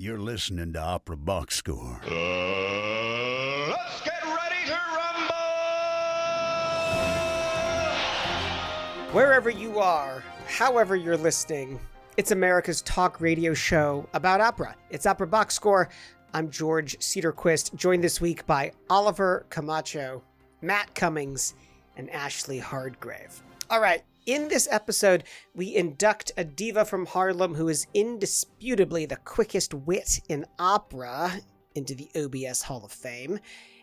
You're listening to Opera Box Score. Uh, let's get ready to rumble! Wherever you are, however you're listening, it's America's talk radio show about opera. It's Opera Box Score. I'm George Cedarquist, joined this week by Oliver Camacho, Matt Cummings, and Ashley Hardgrave. All right, in this episode, we induct a diva from Harlem who is indisputably the quickest wit in opera into the OBS Hall of Fame.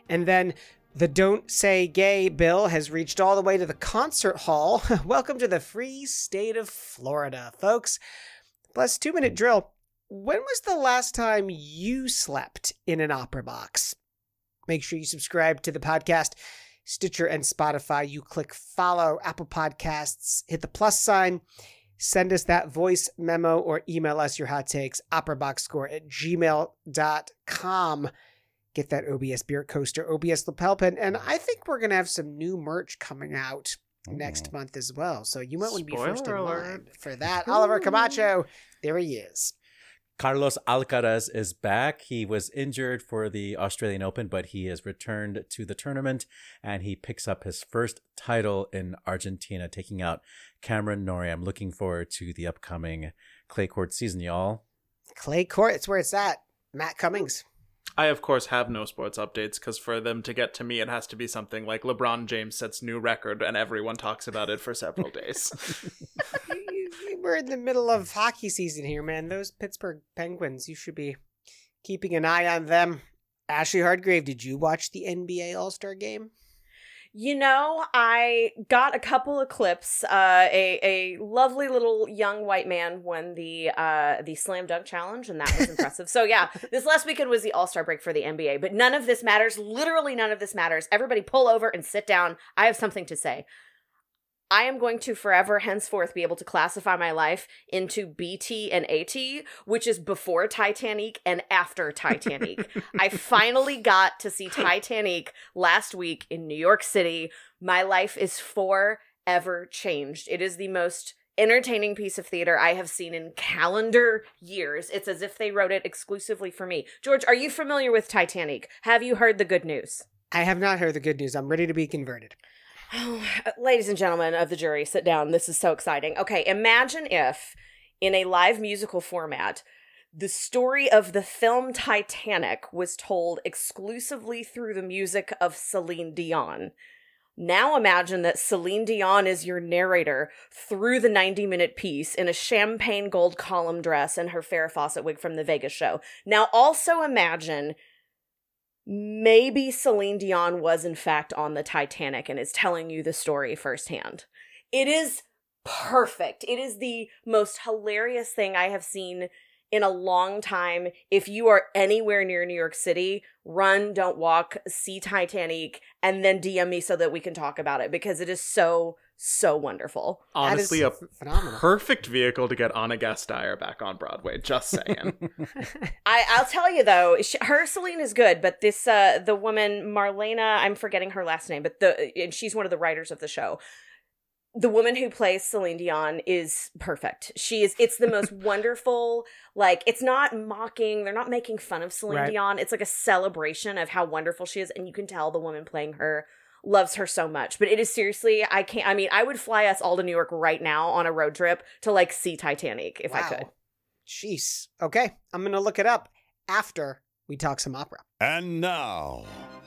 And then the Don't Say Gay bill has reached all the way to the concert hall. Welcome to the free state of Florida, folks. Plus, two minute drill. When was the last time you slept in an opera box? Make sure you subscribe to the podcast Stitcher, and Spotify. You click follow, Apple Podcasts, hit the plus sign, send us that voice memo or email us your hot takes, operaboxscore at gmail.com. Get that OBS beer coaster, OBS lapel pin, and I think we're going to have some new merch coming out next month as well. So you might want to be first in line for that. Oliver Camacho, there he is. Carlos Alcaraz is back. He was injured for the Australian Open, but he has returned to the tournament and he picks up his first title in Argentina, taking out Cameron Norrie. I'm looking forward to the upcoming clay court season, y'all. Clay court, it's where it's at. Matt Cummings. I, of course, have no sports updates because for them to get to me, it has to be something like LeBron James sets new record and everyone talks about it for several days. We're in the middle of hockey season here, man. Those Pittsburgh Penguins, you should be keeping an eye on them. Ashley Hardgrave, did you watch the NBA All Star game? You know, I got a couple of clips. Uh, a a lovely little young white man won the uh, the slam dunk challenge, and that was impressive. so yeah, this last weekend was the All Star break for the NBA, but none of this matters. Literally, none of this matters. Everybody, pull over and sit down. I have something to say. I am going to forever henceforth be able to classify my life into BT and AT, which is before Titanic and after Titanic. I finally got to see Titanic last week in New York City. My life is forever changed. It is the most entertaining piece of theater I have seen in calendar years. It's as if they wrote it exclusively for me. George, are you familiar with Titanic? Have you heard the good news? I have not heard the good news. I'm ready to be converted. Oh, ladies and gentlemen of the jury, sit down. This is so exciting. Okay, imagine if in a live musical format, the story of the film Titanic was told exclusively through the music of Celine Dion. Now imagine that Celine Dion is your narrator through the 90 minute piece in a champagne gold column dress and her Farrah Fawcett wig from the Vegas show. Now also imagine maybe Celine Dion was in fact on the Titanic and is telling you the story firsthand. It is perfect. It is the most hilarious thing I have seen in a long time. If you are anywhere near New York City, run, don't walk, see Titanic, and then DM me so that we can talk about it because it is so so wonderful. Honestly, a phenomenal. perfect vehicle to get Ana Gasteyer back on Broadway. Just saying. I, I'll tell you though, she, her Celine is good, but this uh the woman Marlena, I'm forgetting her last name, but the and she's one of the writers of the show the woman who plays Celine Dion is perfect. She is it's the most wonderful like it's not mocking, they're not making fun of Celine right. Dion. It's like a celebration of how wonderful she is and you can tell the woman playing her loves her so much. But it is seriously, I can't I mean, I would fly us all to New York right now on a road trip to like see Titanic if wow. I could. Jeez. Okay, I'm going to look it up after we talk some opera. And now,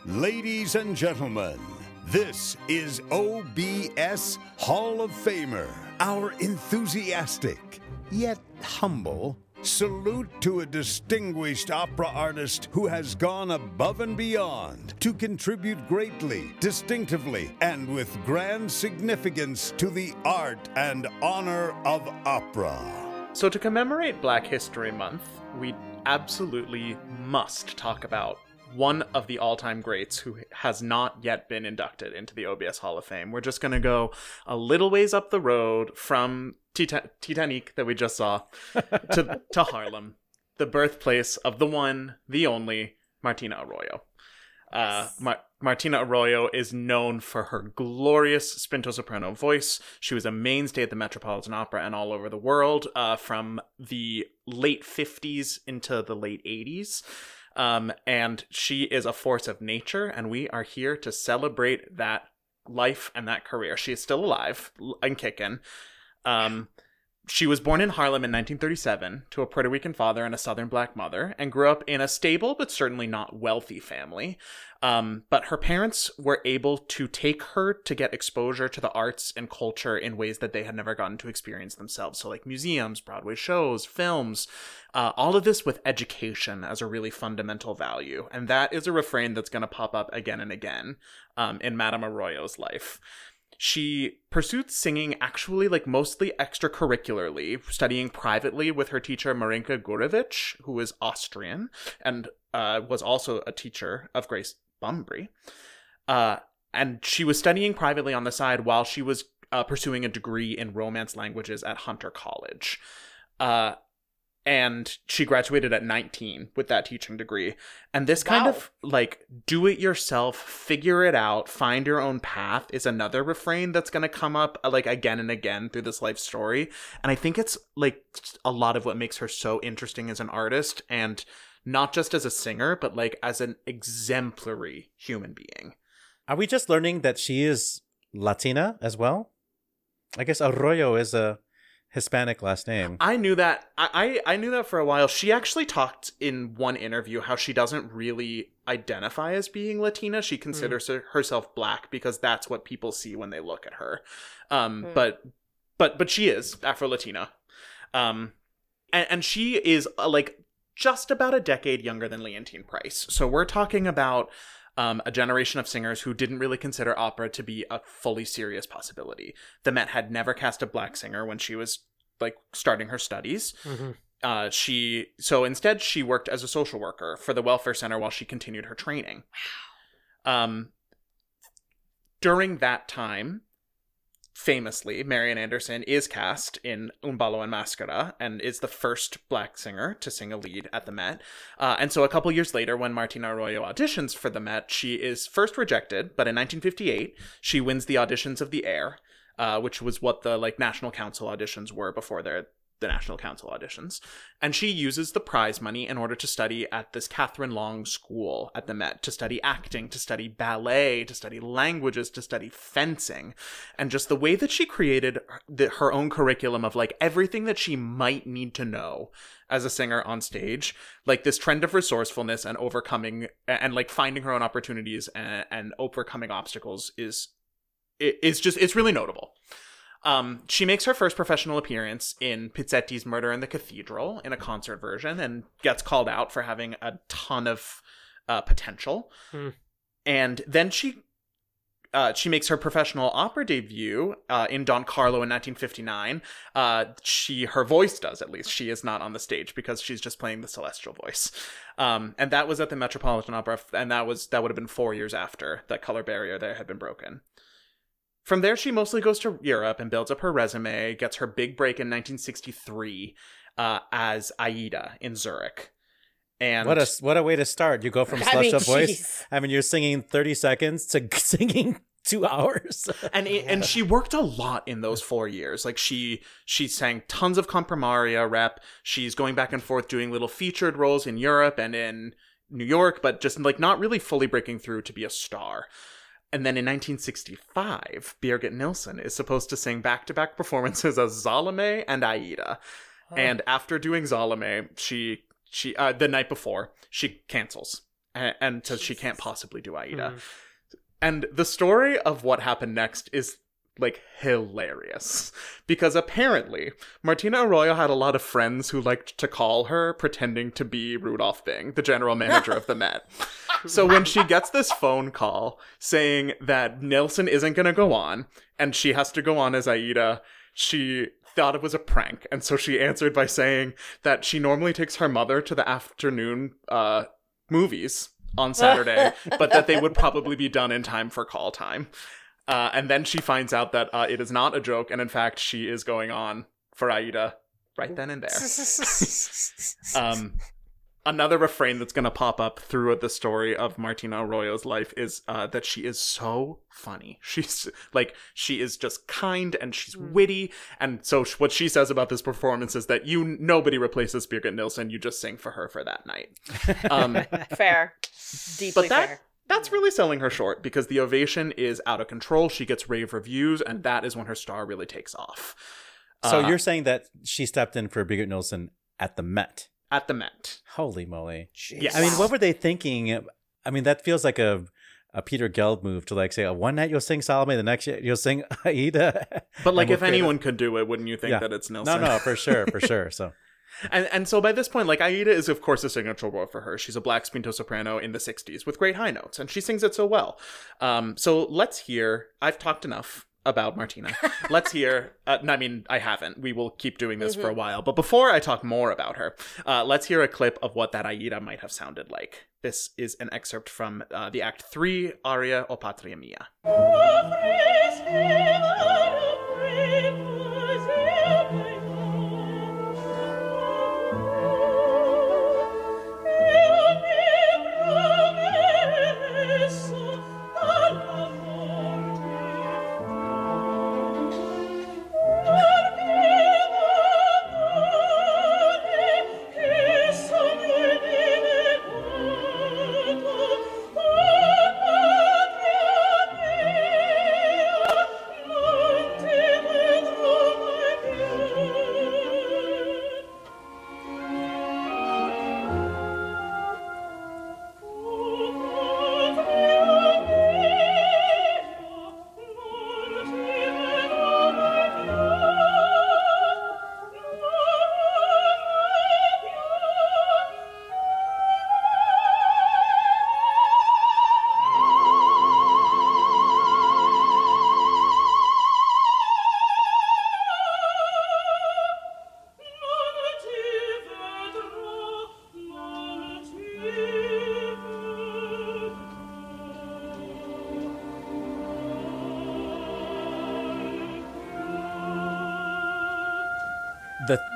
ladies and gentlemen, this is OBS Hall of Famer, our enthusiastic yet humble salute to a distinguished opera artist who has gone above and beyond to contribute greatly, distinctively, and with grand significance to the art and honor of opera. So, to commemorate Black History Month, we absolutely must talk about one of the all-time greats who has not yet been inducted into the OBS Hall of Fame. We're just going to go a little ways up the road from Tita- Titanic that we just saw to to Harlem, the birthplace of the one, the only Martina Arroyo. Uh, Mar- Martina Arroyo is known for her glorious spinto soprano voice. She was a mainstay at the Metropolitan Opera and all over the world uh, from the late 50s into the late 80s. Um, and she is a force of nature, and we are here to celebrate that life and that career. She is still alive and kicking. Um, she was born in Harlem in 1937 to a Puerto Rican father and a Southern black mother, and grew up in a stable but certainly not wealthy family. Um, but her parents were able to take her to get exposure to the arts and culture in ways that they had never gotten to experience themselves. So, like museums, Broadway shows, films, uh, all of this with education as a really fundamental value. And that is a refrain that's going to pop up again and again um, in Madame Arroyo's life she pursued singing actually like mostly extracurricularly studying privately with her teacher marinka gurewich who was austrian and uh, was also a teacher of grace bumbry. Uh, and she was studying privately on the side while she was uh, pursuing a degree in romance languages at hunter college. Uh, and she graduated at 19 with that teaching degree and this kind Wow. of like do it yourself figure it out find your own path is another refrain that's going to come up uh, like again and again through this life story and i think it's like a lot of what makes her so interesting as an artist and not just as a singer but like as an exemplary human being Are we just learning that she is Latina as well? I guess Arroyo is a Hispanic last name. I knew that. I, I I knew that for a while. She actually talked in one interview how she doesn't really identify as being Latina. She considers her- herself black because that's what people see when they look at her. Um, Hmm. but but but she is Afro Latina. Um, and, and she is uh, like just about a decade younger than Leontyne Price. So we're talking about um, a generation of singers who didn't really consider opera to be a fully serious possibility. The Met had never cast a black singer when she was like starting her studies. Mhm. Uh, she so instead she worked as a social worker for the welfare center while she continued her training. Um, during that time, famously, Marian Anderson is cast in Un ballo in maschera and is the first black singer to sing a lead at the Met. Uh, and so a couple years later, when Martina Arroyo auditions for the Met, she is first rejected, but in 1958, she wins the auditions of the Air, uh, which was what the like National Council auditions were before their the National Council auditions. And she uses the prize money in order to study at this Kathryn Long School at the Met, to study acting, to study ballet, to study languages, to study fencing. And just the way that she created the, her own curriculum of like everything that she might need to know as a singer on stage, like this trend of resourcefulness and overcoming and like finding her own opportunities and, and overcoming obstacles is it's just it's really notable. Um, she makes her first professional appearance in Pizzetti's Murder in the Cathedral in a concert version and gets called out for having a ton of uh, potential. Hmm. And then she uh, she makes her professional opera debut uh, in Don Carlo in 1959. Uh, she her voice does at least. She is not on the stage because she's just playing the celestial voice. Um, and that was at the Metropolitan Opera, and that was that would have been four years after that color barrier there had been broken. From there, she mostly goes to Europe and builds up her resume, gets her big break in 1963 uh, as Aida in Zurich. And What a what a way to start! You go from I mean, voice. jeez. I mean, you're singing thirty seconds to singing two hours. and it, and she worked a lot in those four years. Like she she sang tons of comprimaria rep. She's going back and forth doing little featured roles in Europe and in New York, but just like not really fully breaking through to be a star. And then in 1965, Birgit Nilsson is supposed to sing back-to-back performances as Salome and Aida. And after doing Salome, she she uh, the night before she cancels and, and says she can't possibly do Aida. And the story of what happened next is like hilarious because apparently Martina Arroyo had a lot of friends who liked to call her pretending to be Rudolf Bing, the general manager of the Met. So when she gets this phone call saying that Nilsson isn't going to go on and she has to go on as Aida, she thought it was a prank. And so she answered by saying that she normally takes her mother to the afternoon uh, movies on Saturday, but that they would probably be done in time for call time. Uh, and then she finds out that uh, it is not a joke, and in fact, she is going on for Aida right then and there. Um, another refrain that's going to pop up throughout the story of Martina Arroyo's life is uh, that she is so funny. She's like she is just kind and she's witty. And so sh- what she says about this performance is that you nobody replaces Birgit Nilsson. You just sing for her for that night. Um, Fair. Deeply but that fair. That's really selling her short because the ovation is out of control. She gets rave reviews, and that is when her star really takes off. So Uh, you're saying that she stepped in for Birgit Nilsson at the Met? at the Met. Holy moly! Yes. I mean, what were they thinking? I mean, that feels like a a Peter Gelb move to like say, oh, one night you'll sing Salome, the next year you'll sing Aida. But like, if we'll create a- anyone could do it, wouldn't you think Yeah. that it's Nilsson? no, no, for sure, for sure. So And and so by this point, like Aida is of course a signature role for her. She's a black spinto soprano in the '60s with great high notes, and she sings it so well. Um, so let's hear. I've talked enough about Martina. let's hear. Uh, I mean, I haven't. We will keep doing this for a while. But before I talk more about her, uh, let's hear a clip of what that Aida might have sounded like. This is an excerpt from uh, the Act Three aria O Patria Mia.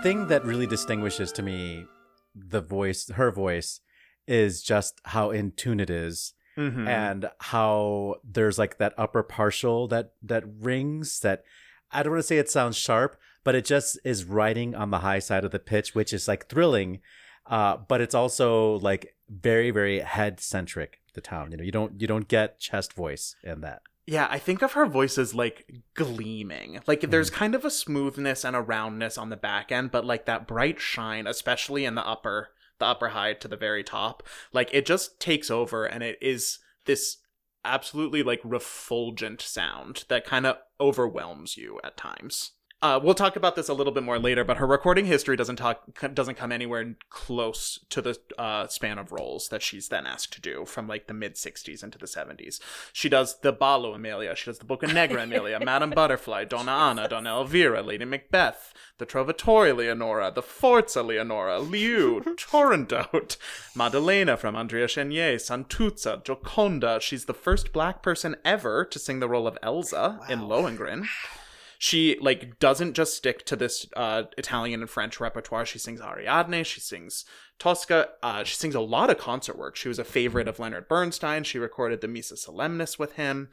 Thing that really distinguishes to me the voice, her voice, is just how in tune it is. Mhm. and how there's like that upper partial that that rings that I don't want to say it sounds sharp, but it just is riding on the high side of the pitch, which is like thrilling. Uh, but it's also like very, very head centric. The town, you know, you don't you don't get chest voice in that. Yeah, I think of her voice as like gleaming. Like there's hmm. kind of a smoothness and a roundness on the back end, but like that bright shine, especially in the upper the upper high to the very top, like it just takes over and it is this absolutely like refulgent sound that kind of overwhelms you at times. Uh, we'll talk about this a little bit more later, but her recording history doesn't talk doesn't come anywhere close to the uh, span of roles that she's then asked to do from like the mid '60s into the '70s. She does the Ballo Amelia, she does the Boccanegra Amelia, Madame Butterfly, Donna Anna, Donna Elvira, Lady Macbeth, the Trovatore Leonora, the Forza Leonora, Liu, Turandot, Maddalena from Andrea Chenier, Santuzza, Gioconda. She's the first black person ever to sing the role of Elsa in Lohengrin she like doesn't just stick to this uh Italian and French repertoire. She sings Ariadne, she sings Tosca, uh, she sings a lot of concert work. She was a favorite of Leonard Bernstein. She recorded the Missa Solemnis with him.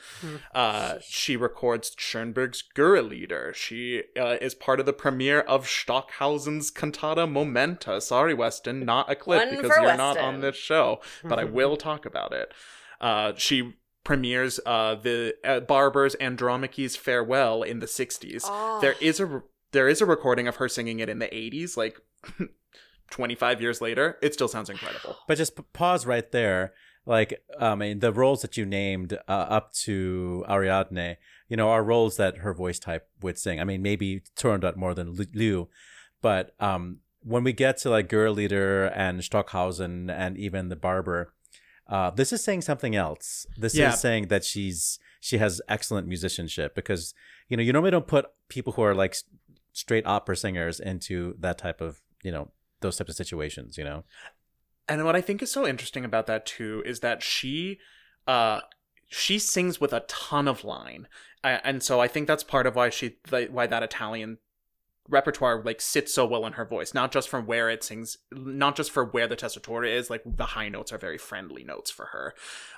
Uh, she records Schoenberg's Gurrelieder. She uh, is part of the premiere of Stockhausen's cantata Momente. Sorry, Weston, not a clip One because you're not on this show, but I will talk about it. Uh, she premieres uh, the uh, Barber's Andromache's Farewell in the 60s. Oh. There is a there is a recording of her singing it in the 80s, like 25 years later. It still sounds incredible. But just p- pause right there. Like, I mean, the roles that you named uh, up to Ariadne, you know, are roles that her voice type would sing. I mean, maybe Turandot more than Lu- Liu, but um, when we get to like Gurrelieder and Stockhausen and even the Barber, uh, this is saying something else. This Yeah. is saying that she's she has excellent musicianship because you know you normally don't put people who are like straight opera singers into that type of you know those types of situations. You know. And what I think is so interesting about that too is that she uh she sings with a ton of line. And so I think that's part of why she why that Italian repertoire like sits so well in her voice not just from where it sings not just for where the tessitura is like the high notes are very friendly notes for her.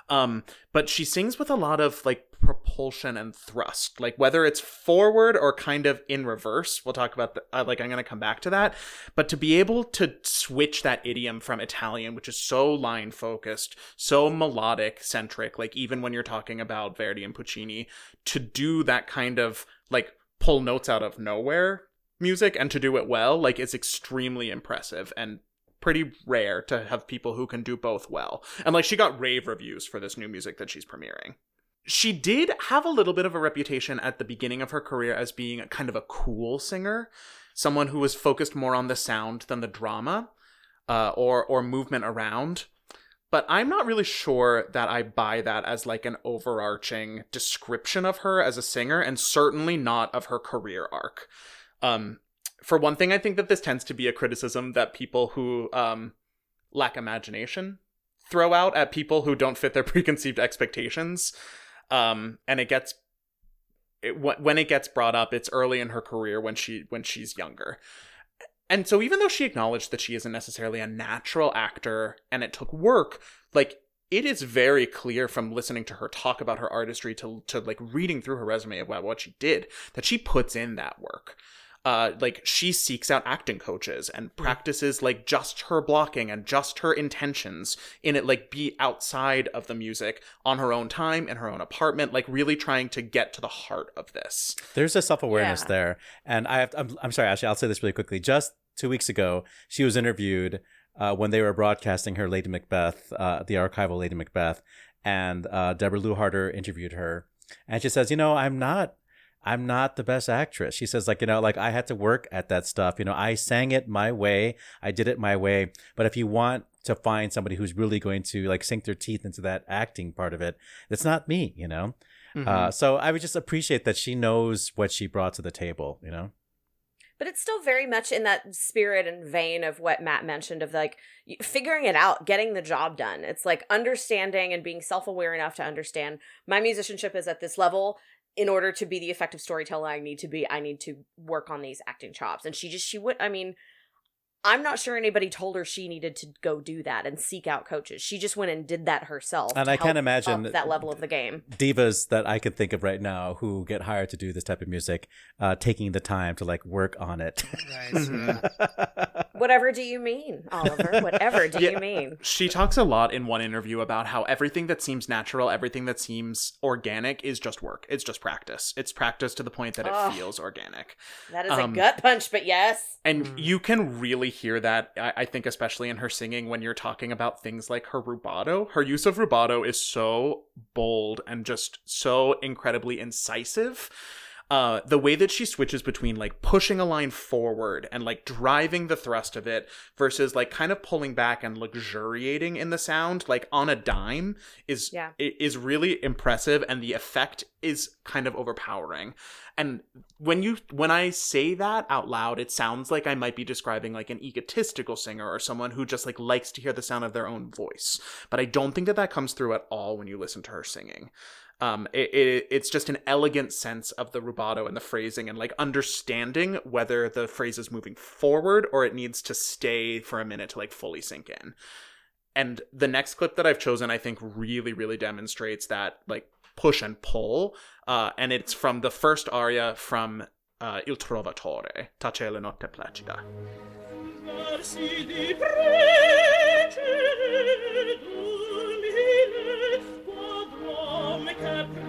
Um but she sings with a lot of like propulsion and thrust like whether it's forward or kind of in reverse we'll talk about the, uh, like i'm going to come back to that but to be able to switch that idiom from italian which is so line focused so melodic centric like even when you're talking about verdi and puccini to do that kind of like pull notes out of nowhere music and to do it well like it's extremely impressive and pretty rare to have people who can do both well. And like she got rave reviews for this new music that she's premiering. She did have a little bit of a reputation at the beginning of her career as being kind of a cool singer someone who was focused more on the sound than the drama uh, or or movement around. But I'm not really sure that I buy that as like an overarching description of her as a singer, and certainly not of her career arc. Um, for one thing, I think that this tends to be a criticism that people who um, lack imagination throw out at people who don't fit their preconceived expectations. Um, and it gets it, when it gets brought up, it's early in her career when she when she's younger. And so even though she acknowledged that she isn't necessarily a natural actor and it took work, like it is very clear from listening to her talk about her artistry to to like reading through her resume about what she did that she puts in that work uh, like she seeks out acting coaches and Hmm. practices like just her blocking and just her intentions in it like be outside of the music on her own time in her own apartment like really trying to get to the heart of this There's a self awareness Yeah. there, and I have. To, I'm, I'm sorry, actually, I'll say this really quickly. Just two weeks ago, she was interviewed uh, when they were broadcasting her Lady Macbeth, uh, the archival Lady Macbeth, and uh, Debra Lew Harder interviewed her, and she says, "You know, I'm not." I'm not the best actress. She says, like, you know, like I had to work at that stuff. You know, I sang it my way. I did it my way. But if you want to find somebody who's really going to like sink their teeth into that acting part of it, it's not me, you know? Uh, so I would just appreciate that she knows what she brought to the table, you know? But it's still very much in that spirit and vein of what Matt mentioned of like figuring it out, getting the job done. It's like understanding and being self aware enough to understand my musicianship is at this level. In order to be the effective storyteller I need to be, I need to work on these acting chops. And she just, she would, I mean, I'm not sure anybody told her she needed to go do that and seek out coaches. She just went and did that herself. And I can't imagine that level of the game. Divas that I could think of right now who get hired to do this type of music, uh, taking the time to like work on it. Right. yeah. Whatever do you mean, Oliver? Whatever do Yeah. you mean? She talks a lot in one interview about how everything that seems natural, everything that seems organic is just work. It's just practice. It's practice to the point that it Ugh. feels organic. That is Um, a gut punch, but yes. And Mm. you can really hear that, I, I think, especially in her singing when you're talking about things like her rubato. Her use of rubato is so bold and just so incredibly incisive. Uh, the way that she switches between like pushing a line forward and like driving the thrust of it versus like kind of pulling back and luxuriating in the sound like on a dime is Yeah. is really impressive and the effect is kind of overpowering and when you when i say that out loud it sounds like i might be describing like an egotistical singer or someone who just like likes to hear the sound of their own voice but i don't think that that comes through at all when you listen to her singing um it, it it's just an elegant sense of the rubato and the phrasing and like understanding whether the phrase is moving forward or it needs to stay for a minute to like fully sink in and the next clip that I've chosen, I think, really, really demonstrates that like push and pull. Uh, and it's from the first aria from uh, Il Trovatore, Tace la notte placida. Quadrom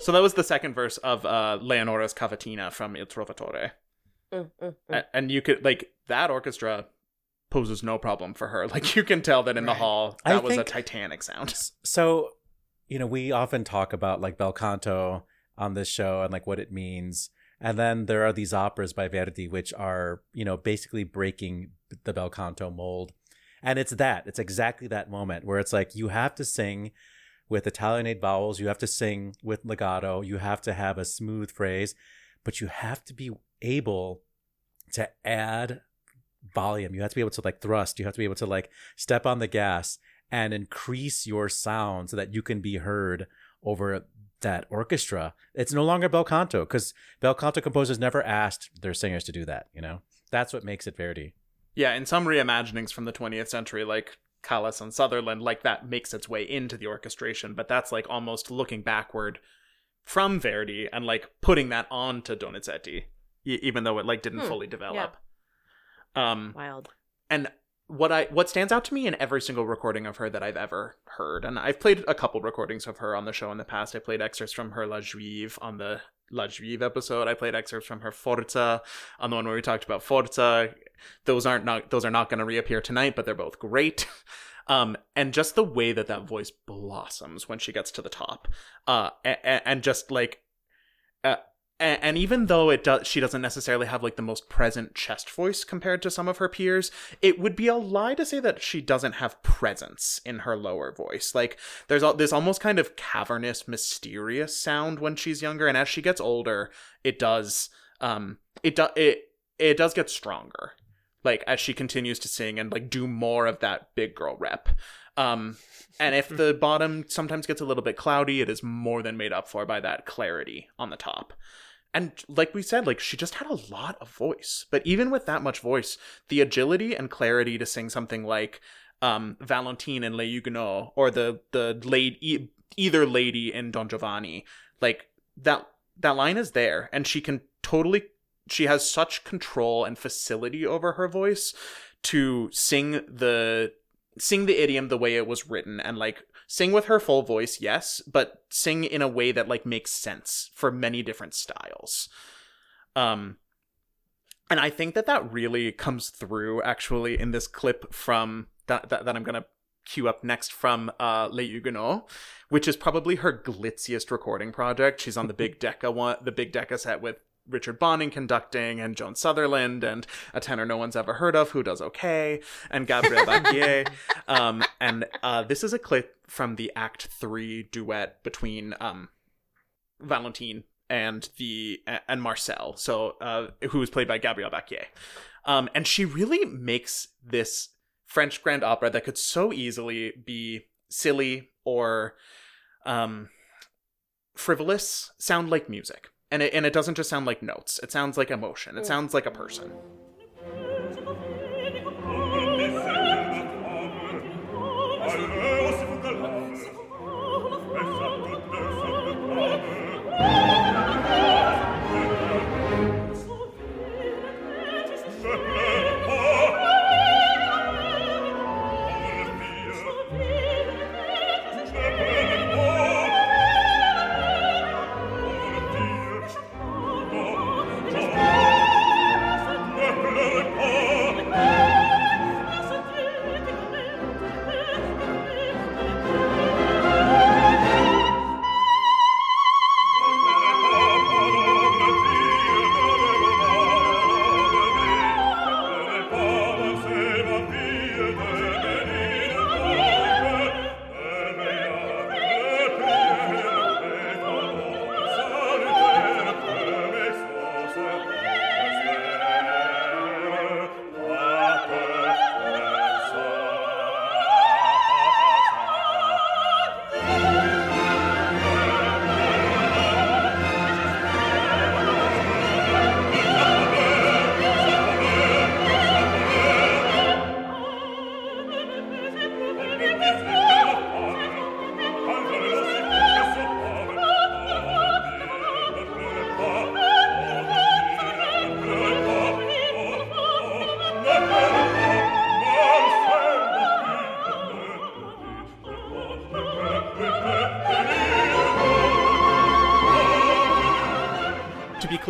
So that was the second verse of uh, Leonora's Cavatina from Il Trovatore. Mm, mm, mm. And you could like that orchestra poses no problem for her. Like you can tell that in the Right. hall I that was a Titanic sound. So, you know, we often talk about like bel canto on this show and like what it means. And then there are these operas by Verdi which are, you know, basically breaking the bel canto mold. And it's that. It's exactly that moment where it's like you have to sing with Italianate vowels, you have to sing with legato, you have to have a smooth phrase, but you have to be able to add volume. You have to be able to like thrust, you have to be able to like step on the gas and increase your sound so that you can be heard over that orchestra. It's no longer bel canto because bel canto composers never asked their singers to do that. You know, that's what makes it Verdi. Yeah, in some reimaginings from the 20th century, like Callas and Sutherland, like that makes its way into the orchestration, but that's like almost looking backward from Verdi and like putting that on to Donizetti, e- even though it like didn't Hmm, fully develop. Um, Wild. and what I what stands out to me in every single recording of her that I've ever heard, and I've played a couple recordings of her on the show in the past. I played excerpts from her La Juive on the La Juive episode. I played excerpts from her Forza on the one where we talked about Forza. Those aren't not those are not going to reappear tonight, but they're both great. Um, and just the way that that voice blossoms when she gets to the top, uh, and, and just like, uh, and, and even though it does, she doesn't necessarily have like the most present chest voice compared to some of her peers. It would be a lie to say that she doesn't have presence in her lower voice. Like there's this almost kind of cavernous, mysterious sound when she's younger, and as she gets older, it does, um, it does it it does get stronger. Like as she continues to sing and like do more of that big girl rep. Um, and if the bottom sometimes gets a little bit cloudy, it is more than made up for by that clarity on the top. And like we said, like she just had a lot of voice. But even with that much voice, the agility and clarity to sing something like um, Valentine in Le Huguenot or the the lady either lady in Don Giovanni, like that that line is there, and she can totally. She has such control and facility over her voice to sing the sing the idiom the way it was written and like sing with her full voice yes but sing in a way that like makes sense for many different styles. Um and i think that that really comes through actually in this clip from that that, that i'm gonna cue up next from uh les huguenots which is probably her glitziest recording project. She's on the big decca one the big decca set with Richard Bonynge conducting, and Joan Sutherland, and a tenor no one's ever heard of who does okay, and Gabriel Baquier. um, and uh, this is a clip from the Act Three duet between um, Valentine and the and Marcel, so uh, who was played by Gabriel Bacquier. Um, and she really makes this French grand opera that could so easily be silly or um, frivolous sound like music and it, and it doesn't just sound like notes. It sounds like emotion. It mm. sounds like a person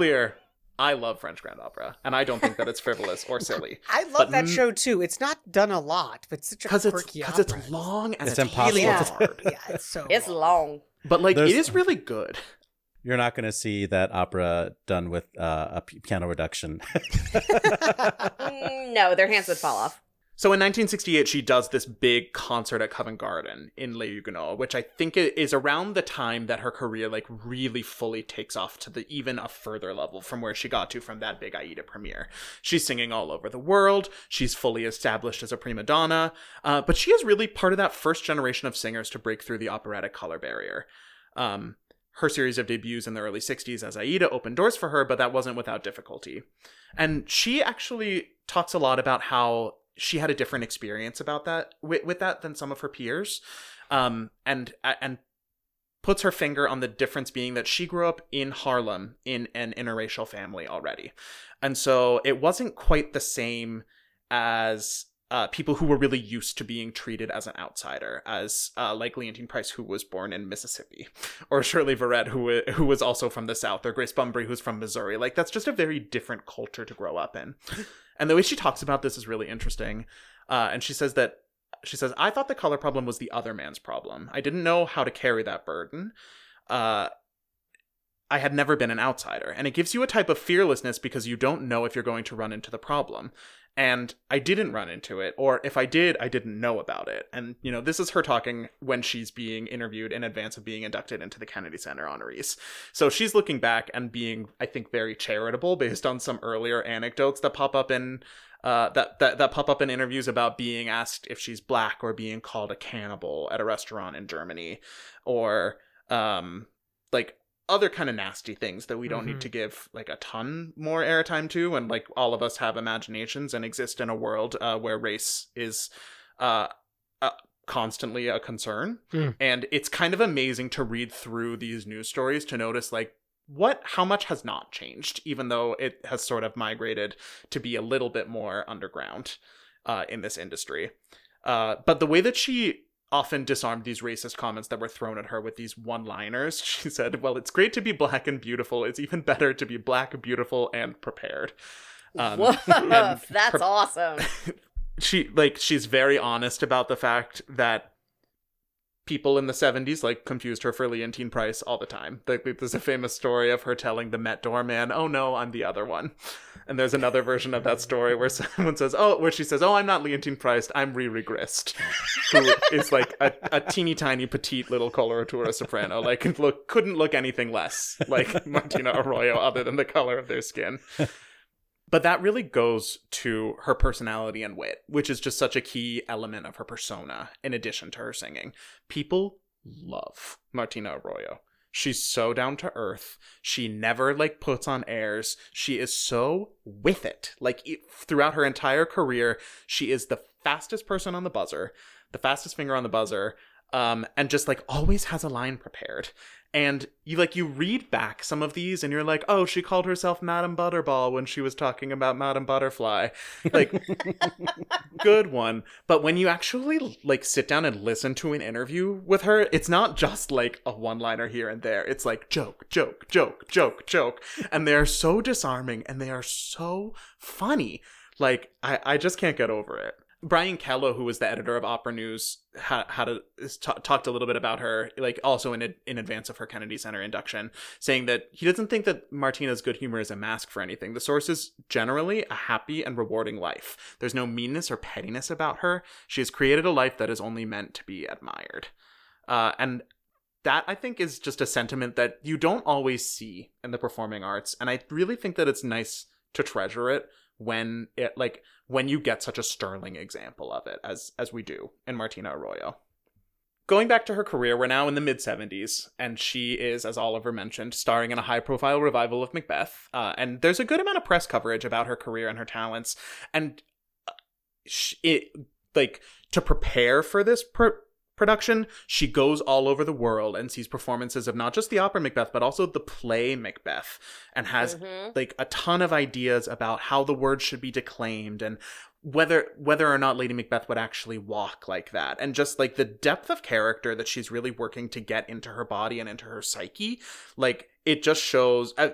clear, I love French Grand Opera, and I don't think that it's frivolous or silly. I love But that m- show too. It's not done a lot, but it's such a Because it's quirky because it's opera. long and It's it's, impossible really to- hard. yeah, it's so. It's long. But like There's- it is really good. You're not going to see that opera done with uh, a p- piano reduction. Mm, no, their hands would fall off. So in 1968, she does this big concert at Covent Garden in Les Huguenots, which I think is around the time that her career like really fully takes off to the even a further level from where she got to from that big Aida premiere. She's singing all over the world. She's fully established as a prima donna, uh, but she is really part of that first generation of singers to break through the operatic color barrier. Um, her series of debuts in the early 60s as Aida opened doors for her, but that wasn't without difficulty. And she actually talks a lot about how she had a different experience about that with, with that than some of her peers. Um, and and puts her finger on the difference being that she grew up in Harlem in an interracial family already. And so it wasn't quite the same as uh, people who were really used to being treated as an outsider, as uh, like Leontyne Price, who was born in Mississippi, or Shirley Verrett, who who was also from the South, or Grace Bumbry, who's from Missouri. Like that's just a very different culture to grow up in. And the way she talks about this is really interesting. Uh, and she says that she says, "I thought the color problem was the other man's problem. I didn't know how to carry that burden." Uh, I had never been an outsider, and it gives you a type of fearlessness because you don't know if you're going to run into the problem. And I didn't run into it, or if I did, I didn't know about it. And, you know, this is her talking when she's being interviewed in advance of being inducted into the Kennedy Center honorees. So she's looking back and being, I think, very charitable based on some earlier anecdotes that pop up in uh, that, that that pop up in interviews about being asked if she's black or being called a cannibal at a restaurant in Germany, or um, like other kind of nasty things that we don't Mhm. need to give like a ton more airtime to, and like all of us have imaginations and exist in a world uh, where race is uh, uh, constantly a concern, Mm. and it's kind of amazing to read through these news stories to notice like what how much has not changed even though it has sort of migrated to be a little bit more underground uh, in this industry uh, but the way that she often disarmed these racist comments that were thrown at her with these one liners she said well it's great to be black and beautiful. It's even better to be black beautiful and prepared. Um, Woof, and that's pre- awesome. she like she's very honest about the fact that people in the 70s like confused her for Leontyne Price all the time. Like there's a famous story of her telling the Met doorman, "Oh no, I'm the other one." And there's another version of that story where someone says, "Oh," where she says, "Oh, I'm not Leontyne Price, I'm Riri Grist," who is like a, a teeny tiny petite little coloratura soprano. Like look couldn't look anything less like Martina Arroyo other than the color of their skin. But that really goes to her personality and wit, which is just such a key element of her persona, in addition to her singing. People love Martina Arroyo. She's so down to earth. She never like puts on airs. She is so with it. Like throughout her entire career, she is the fastest person on the buzzer, the fastest finger on the buzzer, um, and just like always has a line prepared. And you like you read back some of these and you're like, oh, she called herself Madame Butterball when she was talking about Madame Butterfly. Like good one. But when you actually like sit down and listen to an interview with her, it's not just like a one-liner here and there. It's like joke, joke, joke, joke, joke. And they're so disarming and they are so funny. Like I, I just can't get over it. Brian Kellow, who was the editor of Opera News, had, had a, ta- talked a little bit about her, like also in in advance of her Kennedy Center induction, saying that he doesn't think that Martina's good humor is a mask for anything. The source is generally a happy and rewarding life. There's no meanness or pettiness about her. She has created a life that is only meant to be admired, uh, and that I think is just a sentiment that you don't always see in the performing arts, and I really think that it's nice to treasure it when it like when you get such a sterling example of it as as we do in Martina Arroyo. Going back to her career, we're now in the mid 70s, and she is, as Oliver mentioned, starring in a high profile revival of Macbeth. Uh, and there's a good amount of press coverage about her career and her talents. And uh, sh- it, like, to prepare for this pr- production, she goes all over the world and sees performances of not just the opera Macbeth, but also the play Macbeth, and has Mhm. like a ton of ideas about how the words should be declaimed and whether whether or not Lady Macbeth would actually walk like that and just like the depth of character that she's really working to get into her body and into her psyche like it just shows uh,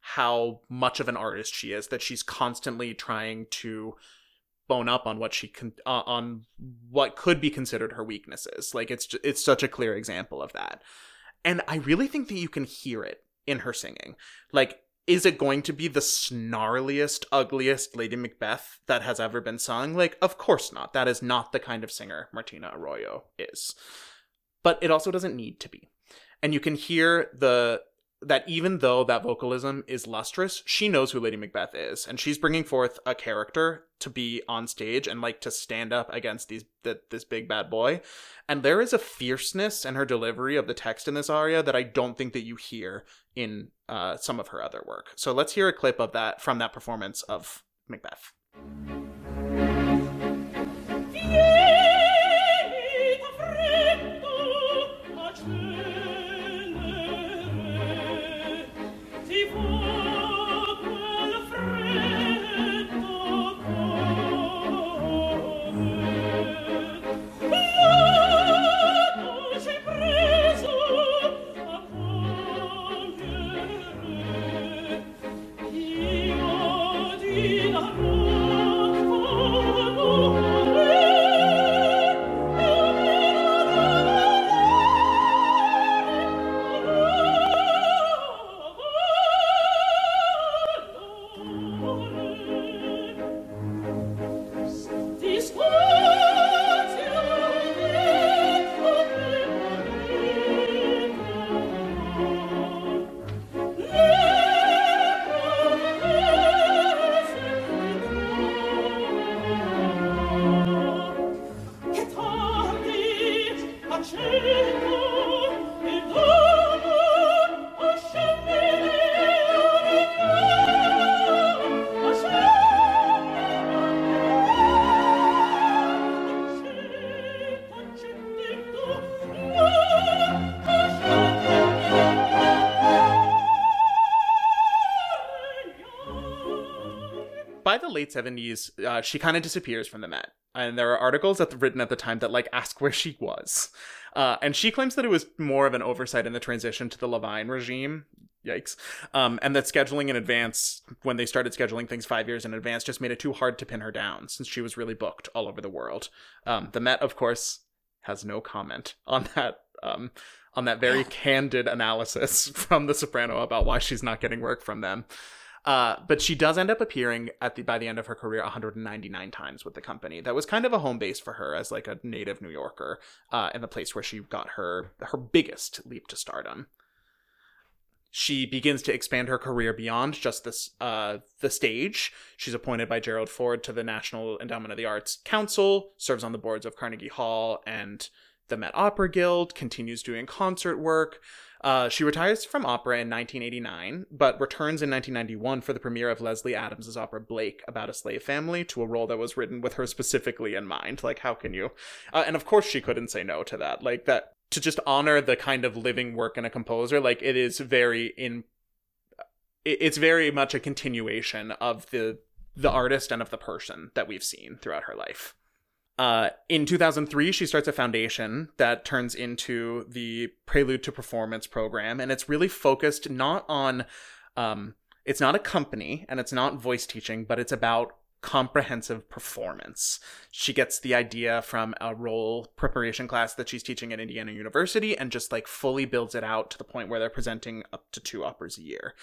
how much of an artist she is that she's constantly trying to bone up on what she can uh, on what could be considered her weaknesses. Like it's ju- it's such a clear example of that. And i really think that you can hear it in her singing. Like is it going to be the snarliest ugliest lady macbeth that has ever been sung? Like of course not. That is not the kind of singer martina arroyo is. But it also doesn't need to be. And you can hear the that even though that vocalism is lustrous, she knows who Lady Macbeth is, and she's bringing forth a character to be on stage and like to stand up against these th- this big bad boy. And there is a fierceness in her delivery of the text in this aria that I don't think that you hear in uh, some of her other work. So let's hear a clip of that from that performance of Macbeth. Late 70s, uh, she kind of disappears from the Met. And there are articles that written at the time that like ask where she was. Uh, and she claims that it was more of an oversight in the transition to the Levine regime. Yikes. Um, and that scheduling in advance, when they started scheduling things five years in advance, just made it too hard to pin her down since she was really booked all over the world. Um, the Met, of course, has no comment on that. Um, on that very candid analysis from The Soprano about why she's not getting work from them. Uh, but she does end up appearing at the by the end of her career 199 times with the company. That was kind of a home base for her as like a native New Yorker, uh, and the place where she got her her biggest leap to stardom. She begins to expand her career beyond just this uh, the stage. She's appointed by Gerald Ford to the National Endowment of the Arts Council, serves on the boards of Carnegie Hall and the Met Opera Guild, continues doing concert work. Uh, she retires from opera in 1989, but returns in 1991 for the premiere of Leslie Adams' opera Blake about a slave family to a role that was written with her specifically in mind. Like, how can you? Uh, and of course, she couldn't say no to that. Like, that to just honor the kind of living work in a composer, like, it is very in. It's very much a continuation of the the artist and of the person that we've seen throughout her life. Uh, in 2003, she starts a foundation that turns into the Prelude to Performance program, and it's really focused not on, um, it's not a company and it's not voice teaching, but it's about comprehensive performance. She gets the idea from a role preparation class that she's teaching at Indiana University and just like fully builds it out to the point where they're presenting up to two operas a year.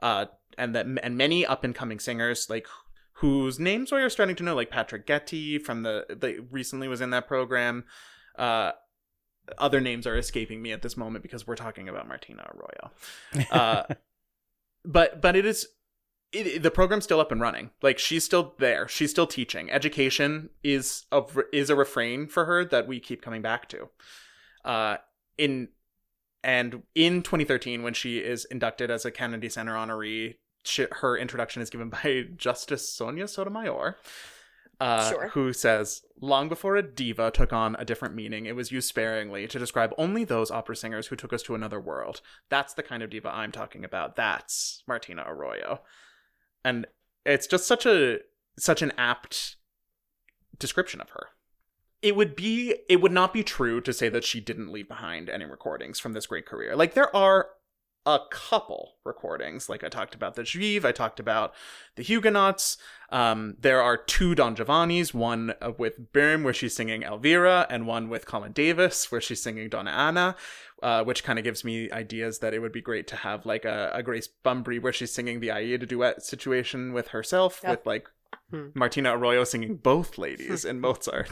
Uh, and that and many up and coming singers like whose names we are starting to know, like Patrick Guetti from the the recently was in that program. Uh, other names are escaping me at this moment because we're talking about Martina Arroyo. Uh, but but it is it, the program's still up and running. Like she's still there. She's still teaching. Education is a is a refrain for her that we keep coming back to. Uh, in and in 2013, when she is inducted as a Kennedy Center honoree, she, her introduction is given by Justice Sonia Sotomayor, uh, Sure. who says, "Long before a diva took on a different meaning, it was used sparingly to describe only those opera singers who took us to another world. That's the kind of diva I'm talking about. That's Martina Arroyo." And it's just such a such an apt description of her. It would be it would not be true to say that she didn't leave behind any recordings from this great career. Like there are a couple recordings. Like I talked about the Juive, I talked about the Huguenots. Um, there are two Don Giovannis, one uh, with Böhm where she's singing Elvira, and one with Colin Davis where she's singing Donna Anna, uh, which kind of gives me ideas that it would be great to have like a, a Grace Bumbry where she's singing the Aida duet situation with herself, Yeah. with like Hmm. Martina Arroyo singing both ladies in Mozart.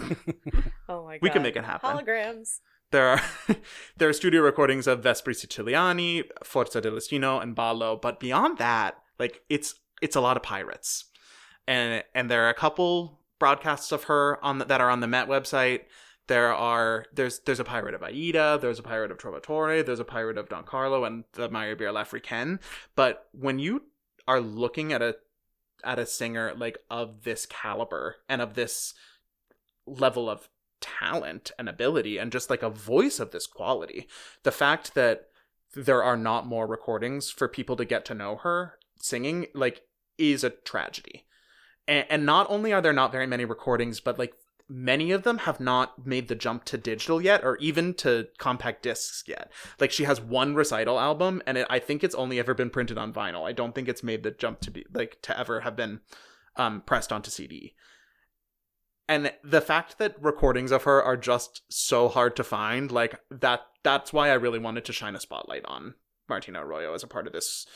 Oh my god. We can make it happen. Holograms. There are there are studio recordings of Vespri Siciliani, Forza del Destino, and Ballo, but beyond that, like it's it's a lot of pirates, and and there are a couple broadcasts of her on the, that are on the Met website. There are there's there's a pirate of Aida, there's a pirate of Trovatore, there's a pirate of Don Carlo, and the Meyerbeer L'Africaine. But when you are looking at a at a singer like of this caliber and of this level of talent and ability and just like a voice of this quality. The fact that there are not more recordings for people to get to know her singing like is a tragedy. And, and not only are there not very many recordings but like many of them have not made the jump to digital yet or even to compact discs yet. Like she has one recital album and it, i think it's only ever been printed on vinyl. I don't think it's made the jump to be like to ever have been um pressed onto cd and the fact that recordings of her are just so hard to find like that that's why i really wanted to shine a spotlight on martina arroyo as a part of this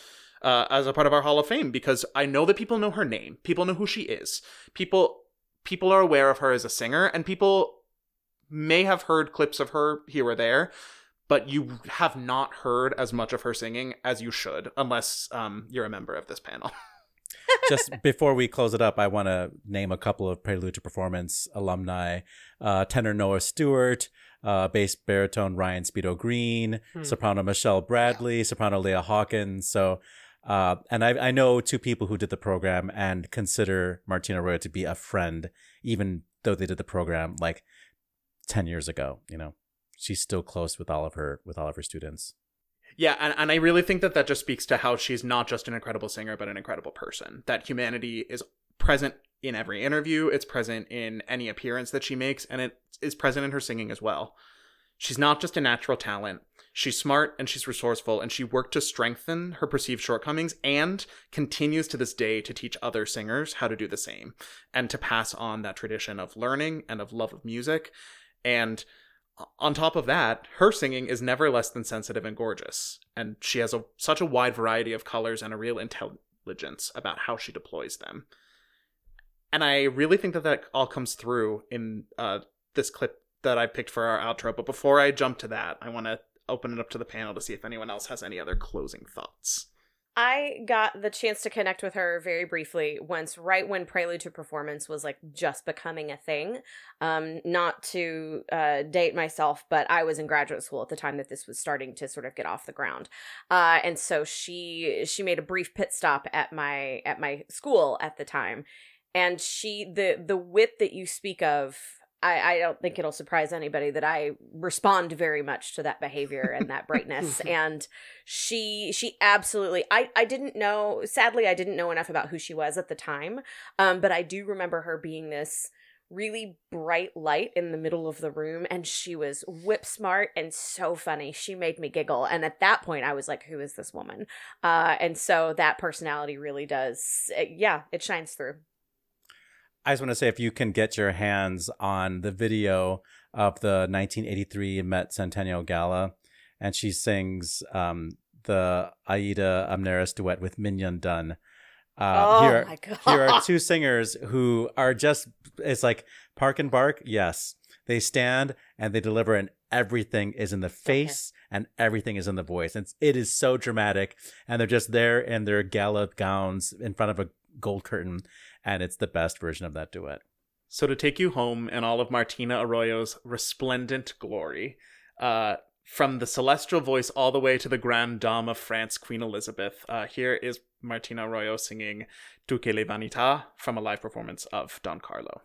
uh, as a part of our hall of fame because i know that people know her name. People know who she is. People people are aware of her as a singer and people may have heard clips of her here or there but you have not heard as much of her singing as you should unless um, you're a member of this panel just before we close it up, I want to name a couple of Prelude to Performance alumni: uh, tenor Noah Stewart, uh, bass baritone Ryan Speedo Green, Hmm. soprano Michelle Bradley, soprano Leah Hawkins. So, uh, and I, I know two people who did the program and consider Martina Arroyo to be a friend, even though they did the program like ten years ago. You know, she's still close with all of her with all of her students. Yeah, and, and I really think that that just speaks to how she's not just an incredible singer, but an incredible person. That humanity is present in every interview, it's present in any appearance that she makes, and it is present in her singing as well. She's not just a natural talent. She's smart and she's resourceful, and she worked to strengthen her perceived shortcomings and continues to this day to teach other singers how to do the same and to pass on that tradition of learning and of love of music. And on top of that, her singing is never less than sensitive and gorgeous, and she has a, such a wide variety of colors and a real intelligence about how she deploys them. And I really think that that all comes through in uh, this clip that I picked for our outro. But before I jump to that, I want to open it up to the panel to see if anyone else has any other closing thoughts. I got the chance to connect with her very briefly once, right when Prelude to Performance was like just becoming a thing. Um, not to uh, date myself, but I was in graduate school at the time that this was starting to sort of get off the ground, uh, and so she she made a brief pit stop at my at my school at the time, and she the the wit that you speak of. I, I don't think it'll surprise anybody that I respond very much to that behavior and that brightness. and she she absolutely I I didn't know sadly I didn't know enough about who she was at the time. Um but I do remember her being this really bright light in the middle of the room and she was whip smart and so funny. She made me giggle and at that point I was like who is this woman? Uh and so that personality really does yeah, it shines through. I just want to say if you can get your hands on the video of the 1983 Met Centennial Gala, and she sings um, the Aida Amneris duet with Mignon Dunn. Uh, oh here, my god. here are two singers who are just, it's like park and bark. Yes. They stand and they deliver, and everything is in the face and everything is in the voice. And it's, it is so dramatic. And they're just there in their gala gowns in front of a gold curtain. And it's the best version of that duet. So to take you home in all of Martina Arroyo's resplendent glory, uh, from the celestial voice all the way to the Grand Dame of France, Queen Elizabeth, uh, here is Martina Arroyo singing Tu che le vanità from a live performance of Don Carlo.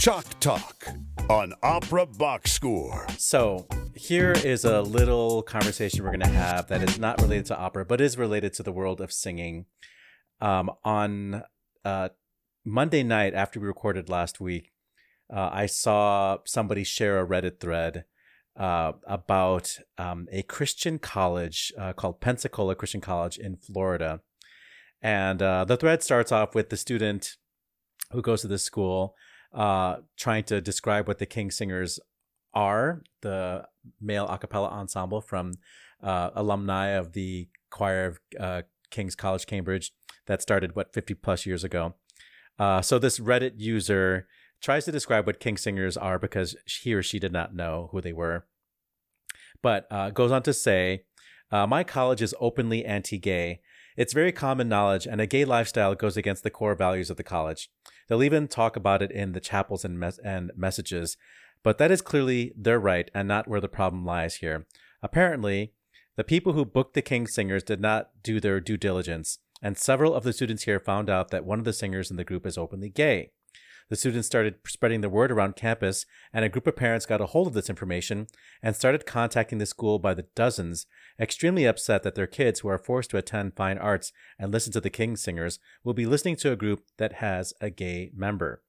Chalk Talk on Opera Box Score. So, here is a little conversation we're going to have that is not related to opera, but is related to the world of singing. Um, on uh, Monday night, after we recorded last week, uh, I saw somebody share a Reddit thread uh, about um, a Christian college uh, called Pensacola Christian College in Florida. And uh, the thread starts off with the student who goes to this school uh, trying to describe what the King's Singers are, the male a cappella ensemble from uh, alumni of the choir of uh, King's College, Cambridge, that started, what, 50 plus years ago. Uh, so this Reddit user tries to describe what King's Singers are because he or she did not know who they were. But uh, goes on to say, uh, My college is openly anti gay. It's very common knowledge, and a gay lifestyle goes against the core values of the college. They'll even talk about it in the chapels and, mes- and messages, but that is clearly their right and not where the problem lies here. Apparently, the people who booked the King's singers did not do their due diligence, and several of the students here found out that one of the singers in the group is openly gay. The students started spreading the word around campus, and a group of parents got a hold of this information and started contacting the school by the dozens, extremely upset that their kids, who are forced to attend fine arts and listen to the King's singers, will be listening to a group that has a gay member.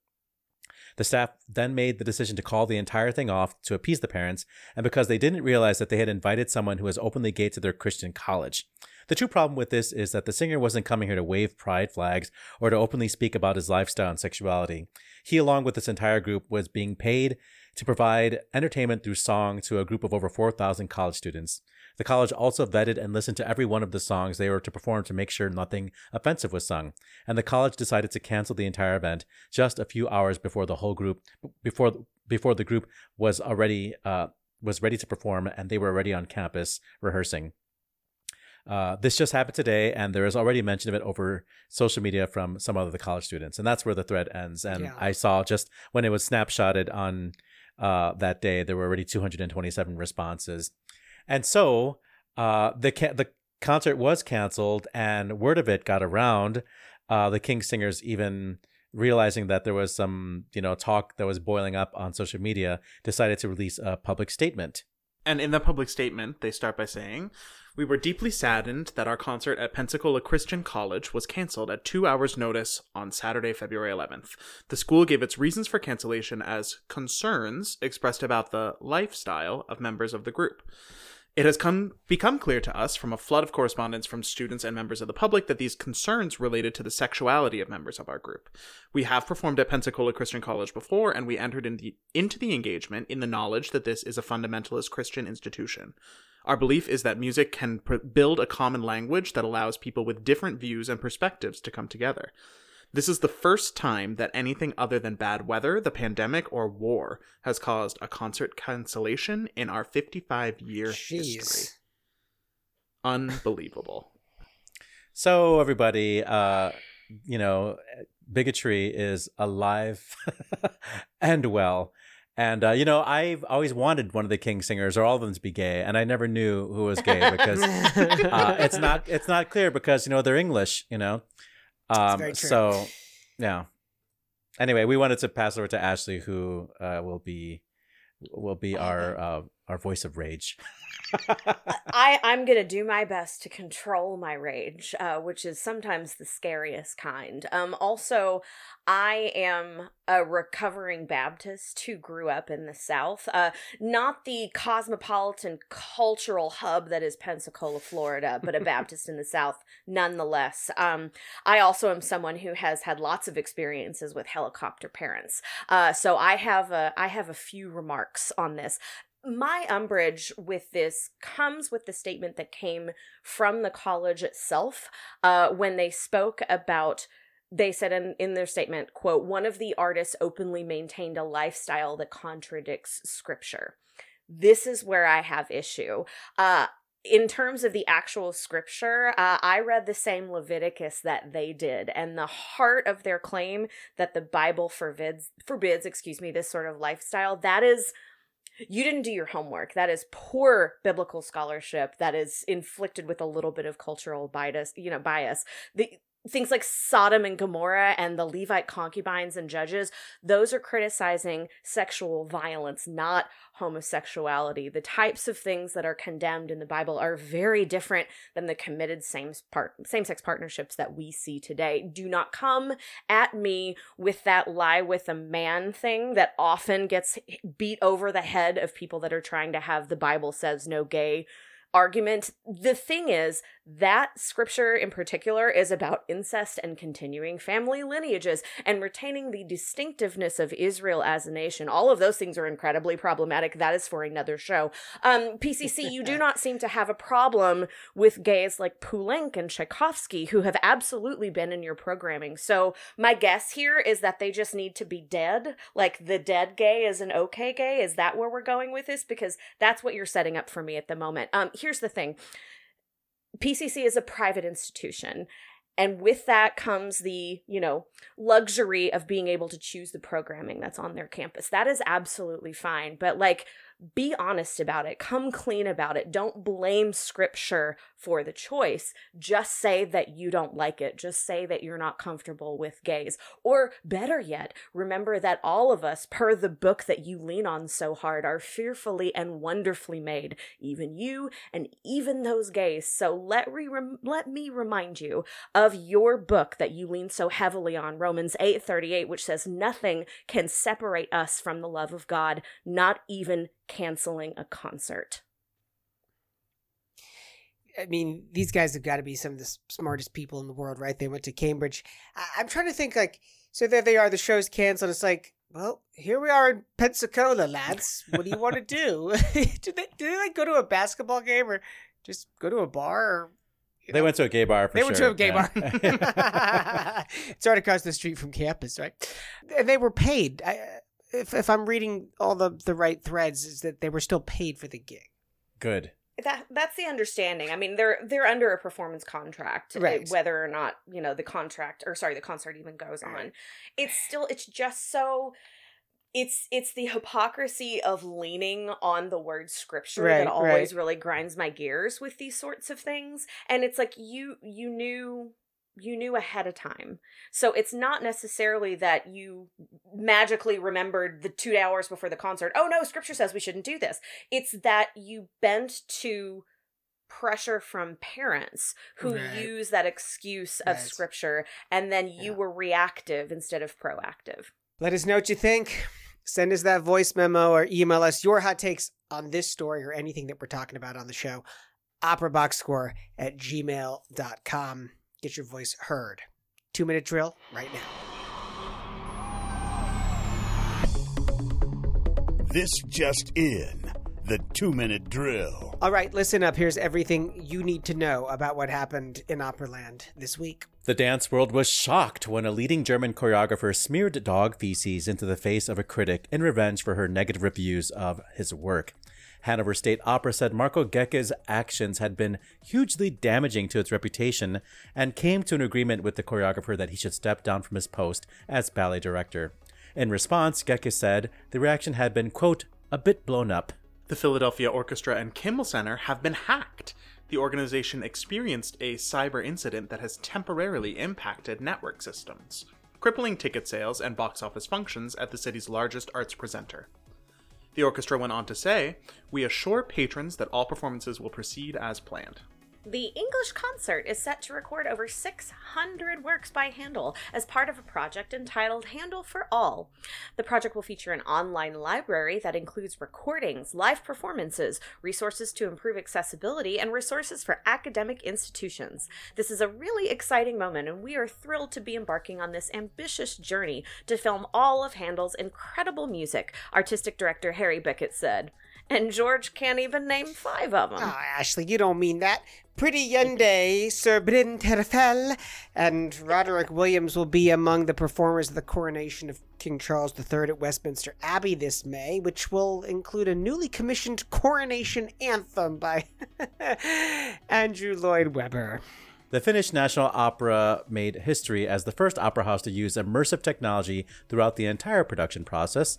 The staff then made the decision to call the entire thing off to appease the parents, and because they didn't realize that they had invited someone who was openly gay to their Christian college. The true problem with this is that the singer wasn't coming here to wave pride flags or to openly speak about his lifestyle and sexuality. He, along with this entire group, was being paid to provide entertainment through song to a group of over 4,000 college students. The college also vetted and listened to every one of the songs they were to perform to make sure nothing offensive was sung. And the college decided to cancel the entire event just a few hours before the whole group, before before the group was already uh, was ready to perform and they were already on campus rehearsing. Uh, this just happened today, and there is already mention of it over social media from some of the college students, and that's where the thread ends. And Yeah. I saw just when it was snapshotted on uh, that day, there were already 227 responses, and so uh, the ca- the concert was canceled, and word of it got around. Uh, the King's Singers even realizing that there was some you know talk that was boiling up on social media decided to release a public statement And in the public statement, they start by saying, We were deeply saddened that our concert at Pensacola Christian College was canceled at two hours' notice on Saturday, February 11th. The school gave its reasons for cancellation as concerns expressed about the lifestyle of members of the group. It has come become clear to us from a flood of correspondence from students and members of the public that these concerns related to the sexuality of members of our group. We have performed at Pensacola Christian College before, and we entered in the, into the engagement in the knowledge that this is a fundamentalist Christian institution. Our belief is that music can pr- build a common language that allows people with different views and perspectives to come together. This is the first time that anything other than bad weather, the pandemic, or war has caused a concert cancellation in our 55 year history. Unbelievable. So everybody, uh, you know, bigotry is alive and well. And uh, you know, I've always wanted one of the King's singers or all of them to be gay, and I never knew who was gay because uh, it's not it's not clear because you know they're English, you know. Um, so yeah. Anyway, we wanted to pass over to Ashley, who uh, will be will be our uh, our voice of rage. I, I'm going to do my best to control my rage, uh, which is sometimes the scariest kind. Um, also, I am a recovering Baptist who grew up in the South, uh, not the cosmopolitan cultural hub that is Pensacola, Florida, but a Baptist in the South nonetheless. Um, I also am someone who has had lots of experiences with helicopter parents, uh, so I have a I have a few remarks on this my umbrage with this comes with the statement that came from the college itself uh, when they spoke about they said in, in their statement quote one of the artists openly maintained a lifestyle that contradicts scripture. This is where i have issue. Uh, in terms of the actual scripture, uh, I read the same Leviticus that they did, and the heart of their claim that the Bible forbids forbids, excuse me, this sort of lifestyle that is you didn't do your homework. That is poor biblical scholarship that is inflicted with a little bit of cultural bias, you know, bias. The things like Sodom and Gomorrah and the Levite concubines and judges, those are criticizing sexual violence, not homosexuality. The types of things that are condemned in the Bible are very different than the committed same part same-sex partnerships that we see today. Do not come at me with that lie with a man thing that often gets beat over the head of people that are trying to have the Bible says no gay argument. The thing is, that scripture in particular is about incest and continuing family lineages and retaining the distinctiveness of Israel as a nation. All of those things are incredibly problematic. That is for another show. Um, PCC, you do not seem to have a problem with gays like Poulenc and Tchaikovsky, who have absolutely been in your programming. So my guess here is that they just need to be dead. Like the dead gay is an okay gay. Is that where we're going with this? Because that's what you're setting up for me at the moment. Um, here's the thing. PCC is a private institution. And with that comes the, you know, luxury of being able to choose the programming that's on their campus. That is absolutely fine. But like, be honest about it. Come clean about it. Don't blame scripture for the choice. Just say that you don't like it. Just say that you're not comfortable with gays. Or better yet, remember that all of us, per the book that you lean on so hard, are fearfully and wonderfully made. Even you and even those gays. So let, re- rem- let me remind you of your book that you lean so heavily on, Romans 8:38, which says nothing can separate us from the love of God, not even canceling a concert. I mean, these guys have got to be some of the smartest people in the world, right? They went to Cambridge. I- I'm trying to think, like, so there they are, the show's canceled. It's like, well, here we are in Pensacola, lads. What do you want to do? do they do they like go to a basketball game or just go to a bar? Or, They know? went to a gay bar for they sure. went to a gay yeah. bar. it's right across the street from campus, right? And they were paid. I, if if I'm reading all the the right threads, is that they were still paid for the gig. Good. That that's the understanding. I mean, they're they're under a performance contract, uh, Right. whether or not you know the contract or sorry, the concert even goes on. It's still it's just so. It's it's the hypocrisy of leaning on the word scripture Right, that always right. really grinds my gears with these sorts of things. And it's like you you knew you knew ahead of time. So it's not necessarily that you magically remembered the two hours before the concert. Oh no, scripture says we shouldn't do this. It's that you bent to pressure from parents who Right. use that excuse of Right. scripture and then you Yeah. were reactive instead of proactive. Let us know what you think. Send us that voice memo or email us your hot takes on this story or anything that we're talking about on the show. OperaBoxScore at gmail.com. Get your voice heard. Two minute drill right now. This just in the two minute drill. All right, listen up. Here's everything you need to know about what happened in Operaland this week. The dance world was shocked when a leading German choreographer smeared dog feces into the face of a critic in revenge for her negative reviews of his work. Hanover State Opera said Marco Goecke's actions had been hugely damaging to its reputation and came to an agreement with the choreographer that he should step down from his post as ballet director. In response, Goecke said the reaction had been, quote, a bit blown up. The Philadelphia Orchestra and Kimmel Center have been hacked. The organization experienced a cyber incident that has temporarily impacted network systems, crippling ticket sales and box office functions at the city's largest arts presenter. The orchestra went on to say, We assure patrons that all performances will proceed as planned. The English concert is set to record over 600 works by Handel as part of a project entitled Handel for All. The project will feature an online library that includes recordings, live performances, resources to improve accessibility, and resources for academic institutions. This is a really exciting moment, and we are thrilled to be embarking on this ambitious journey to film all of Handel's incredible music, artistic director Harry Bicket said. And George can't even name five of them. Oh, ah, Ashley, you don't mean that. Pretty Yende, Sir Bryn Terfel, and Roderick Williams will be among the performers of the coronation of King Charles III at Westminster Abbey this May, which will include a newly commissioned coronation anthem by Andrew Lloyd Webber. The Finnish National Opera made history as the first opera house to use immersive technology throughout the entire production process.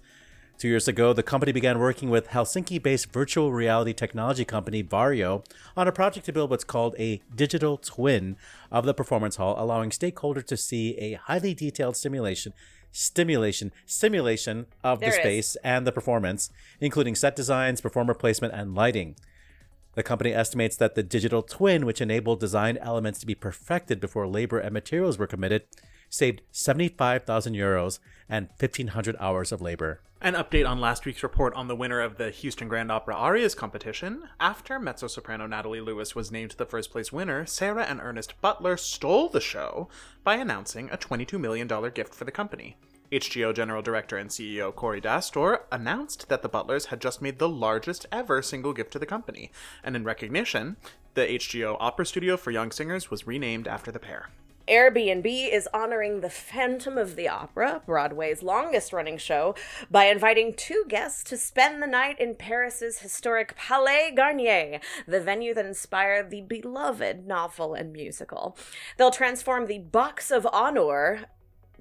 Two years ago, the company began working with Helsinki based virtual reality technology company Varjo on a project to build what's called a digital twin of the performance hall, allowing stakeholders to see a highly detailed simulation. Stimulation, simulation of There the it is. space and the performance, including set designs, performer placement, and lighting. The company estimates that the digital twin, which enabled design elements to be perfected before labor and materials were committed, saved 75,000 euros and 1,500 hours of labor. An update on last week's report on the winner of the Houston Grand Opera Arias competition. After mezzo soprano Natalie Lewis was named the first place winner, Sarah and Ernest Butler stole the show by announcing a $22 million gift for the company. HGO General Director and CEO Khori Dastoor announced that the Butlers had just made the largest ever single gift to the company, and in recognition, the HGO Opera Studio for Young Singers was renamed after the pair. Airbnb is honoring the Phantom of the Opera, Broadway's longest running show, by inviting two guests to spend the night in Paris's historic Palais Garnier, the venue that inspired the beloved novel and musical. They'll transform the Box of Honor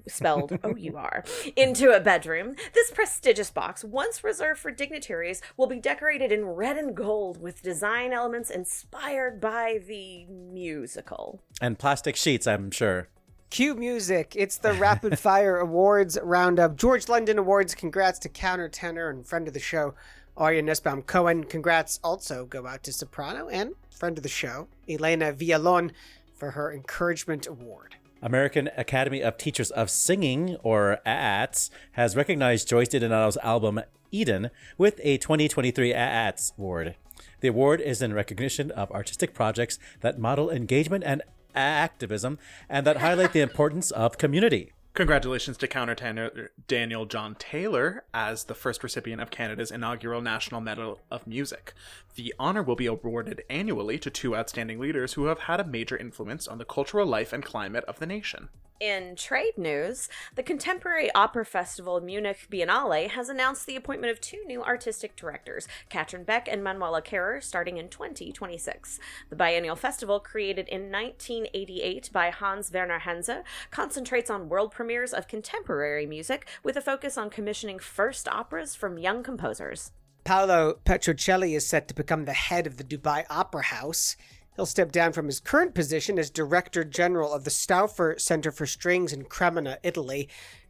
spelled O U R, into a bedroom. This prestigious box, once reserved for dignitaries, will be decorated in red and gold with design elements inspired by the musical. And plastic sheets, I'm sure. Cue music. It's the Rapid Fire Awards roundup. George London Awards. Congrats to countertenor and friend of the show, Aryeh Nussbaum Cohen. Congrats also go out to soprano and friend of the show, Elena Villalon, for her Encouragement Award. American Academy of Teachers of Singing, or AATS, has recognized Joyce DiDonato's album Eden with a 2023 AATS award. The award is in recognition of artistic projects that model engagement and activism and that highlight the importance of community. Congratulations to countertenor Daniel John Taylor as the first recipient of Canada's inaugural National Medal of Music. The honor will be awarded annually to two outstanding leaders who have had a major influence on the cultural life and climate of the nation. In trade news, the Contemporary Opera Festival Munich Biennale has announced the appointment of two new artistic directors, Katrin Beck and Manuela Kerer, starting in 2026. The biennial festival, created in 1988 by Hans Werner Henze, concentrates on world premieres of contemporary music with a focus on commissioning first operas from young composers. Paolo Petrocelli is set to become the head of the Dubai Opera House. He'll step down from his current position as Director General of the Stauffer Center for Strings in Cremona, Italy.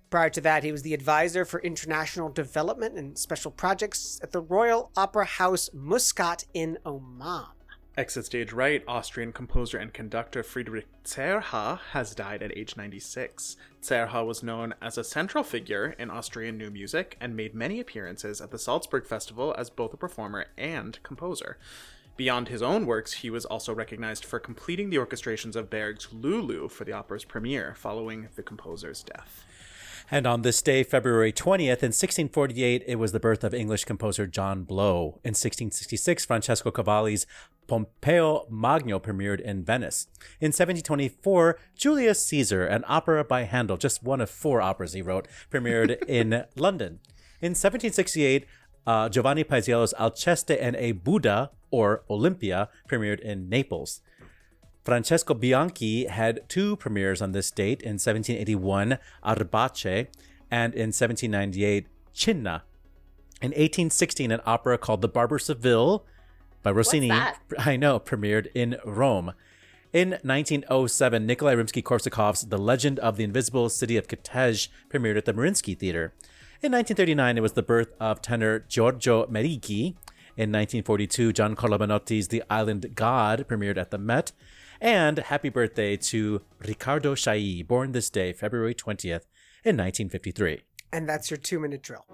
Prior to that, he was the advisor for international development and special projects at the Royal Opera House Muscat in Oman. Exit stage right, Austrian composer and conductor Friedrich Cerha has died at age 96. Cerha was known as a central figure in Austrian new music and made many appearances at the Salzburg Festival as both a performer and composer. Beyond his own works, he was also recognized for completing the orchestrations of Berg's Lulu for the opera's premiere following the composer's death. And on this day, February 20th, in 1648, it was the birth of English composer John Blow. In 1666, Francesco Cavalli's Pompeo Magno premiered in Venice. In 1724, Julius Caesar, an opera by Handel, just one of four operas he wrote, premiered in London. In 1768, uh, Giovanni Paisiello's Alceste and a Buddha, or Olympia, premiered in Naples. Francesco Bianchi had two premieres on this date in 1781, Arbace, and in 1798, Cinna. In 1816, an opera called The Barber Seville by Rossini. I know, premiered in Rome. In 1907, Nikolai Rimsky-Korsakov's The Legend of the Invisible City of Kitezh premiered at the Mariinsky Theater. In 1939, it was the birth of tenor Giorgio Merighi. In 1942, Giancarlo Menotti's The Island God premiered at the Met. And happy birthday to Riccardo Chailly, born this day, February 20th, in 1953. And that's your two minute drill.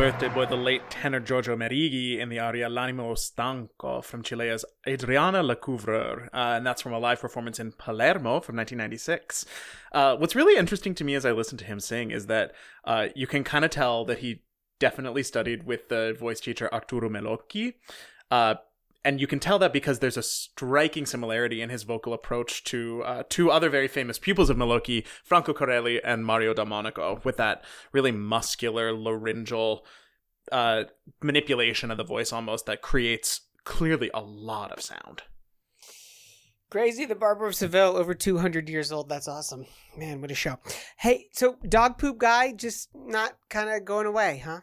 Birthday boy, the late tenor Giorgio Merighi, in the aria L'animo stanco from Cilea's Adriana Lecouvreur, uh, and that's from a live performance in Palermo from 1996. Uh, what's really interesting to me as I listen to him sing is that uh, you can kind of tell that he definitely studied with the voice teacher Arturo Melocchi. And you can tell that because there's a striking similarity in his vocal approach to uh, two other very famous pupils of Melocchi, Franco Corelli and Mario Del Monaco, with that really muscular laryngeal uh, manipulation of the voice almost that creates clearly a lot of sound. Crazy, the Barber of Seville, over 200 years old. That's awesome. Man, what a show. Hey, so dog poop guy just not kind of going away, huh?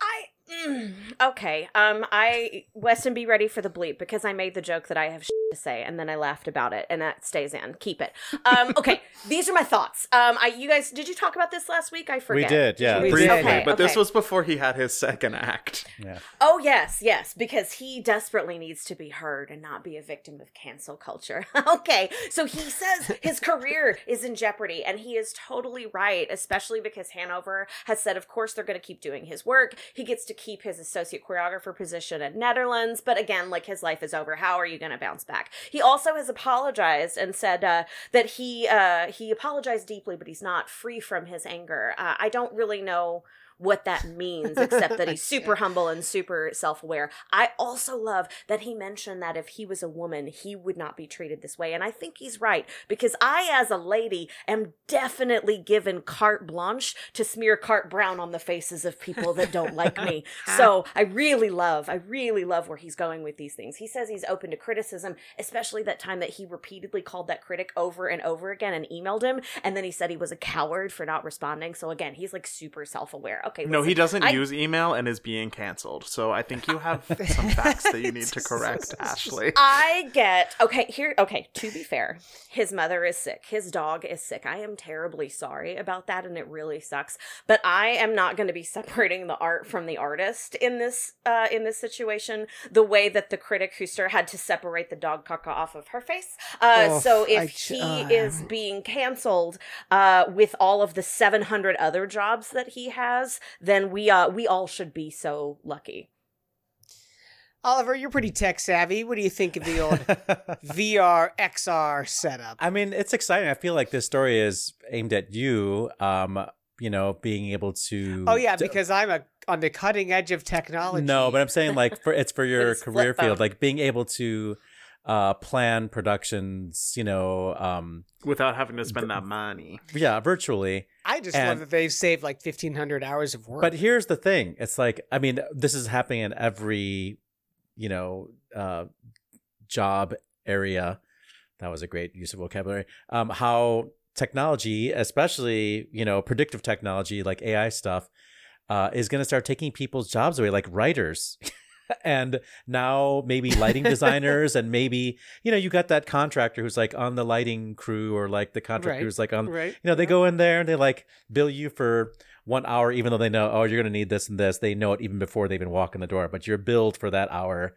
I mm, okay. Um, I Weston, be ready for the bleep because I made the joke that I have to say, and then I laughed about it, and that stays in. Keep it. Um, okay. These are my thoughts. Um, I you guys did you talk about this last week? I forget We did, yeah. We Briefly, did. Okay, but this was before he had his second act. Yeah. Oh yes, yes, because he desperately needs to be heard and not be a victim of cancel culture. okay, so he says his career is in jeopardy, and he is totally right, especially because Hanover has said, of course, they're going to keep doing his work. He gets to keep his associate choreographer position at Netherlands, but again, like his life is over. How are you going to bounce back? He also has apologized and said uh, that he uh, he apologized deeply, but he's not free from his anger. Uh, I don't really know what that means, except that he's super humble and super self aware. I also love that he mentioned that if he was a woman, he would not be treated this way. And I think he's right because I, as a lady, am definitely given carte blanche to smear carte brown on the faces of people that don't like me. So I really love, I really love where he's going with these things. He says he's open to criticism, especially that time that he repeatedly called that critic over and over again and emailed him. And then he said he was a coward for not responding. So again, he's like super self aware. Okay. No, he doesn't I- use email and is being canceled. So I think you have some facts that you need to correct, Ashley. I get okay here. Okay, to be fair, his mother is sick. His dog is sick. I am terribly sorry about that, and it really sucks. But I am not going to be separating the art from the artist in this uh, in this situation. The way that the critic Huster had to separate the dog caca off of her face. Uh, Oof, so if I j- he uh, is being canceled uh, with all of the seven hundred other jobs that he has, then we uh we all should be so lucky. Oliver, you're pretty tech savvy. What do you think of the old VR XR setup? I mean, it's exciting. I feel like this story is aimed at you. Um, you know, being able to. Oh yeah, d- because I'm a on the cutting edge of technology. No, but I'm saying like for it's for your his career field, like being able to uh plan productions. You know, um, Without having to spend that money. yeah, virtually. I just love that they've saved like 1,500 hours of work. But here's the thing: it's like I mean, this is happening in every, you know, uh, job area. That was a great use of vocabulary. Um, how technology, especially you know, predictive technology like AI stuff, uh, is going to start taking people's jobs away, like writers. and now maybe lighting designers and maybe you know you got that contractor who's like on the lighting crew or like the contractor Right, who's like on right? you know, they go in there and they like bill you for one hour, even though they know, oh, you're going to need this and this. They know it even before they even walk in the door, but you're billed for that hour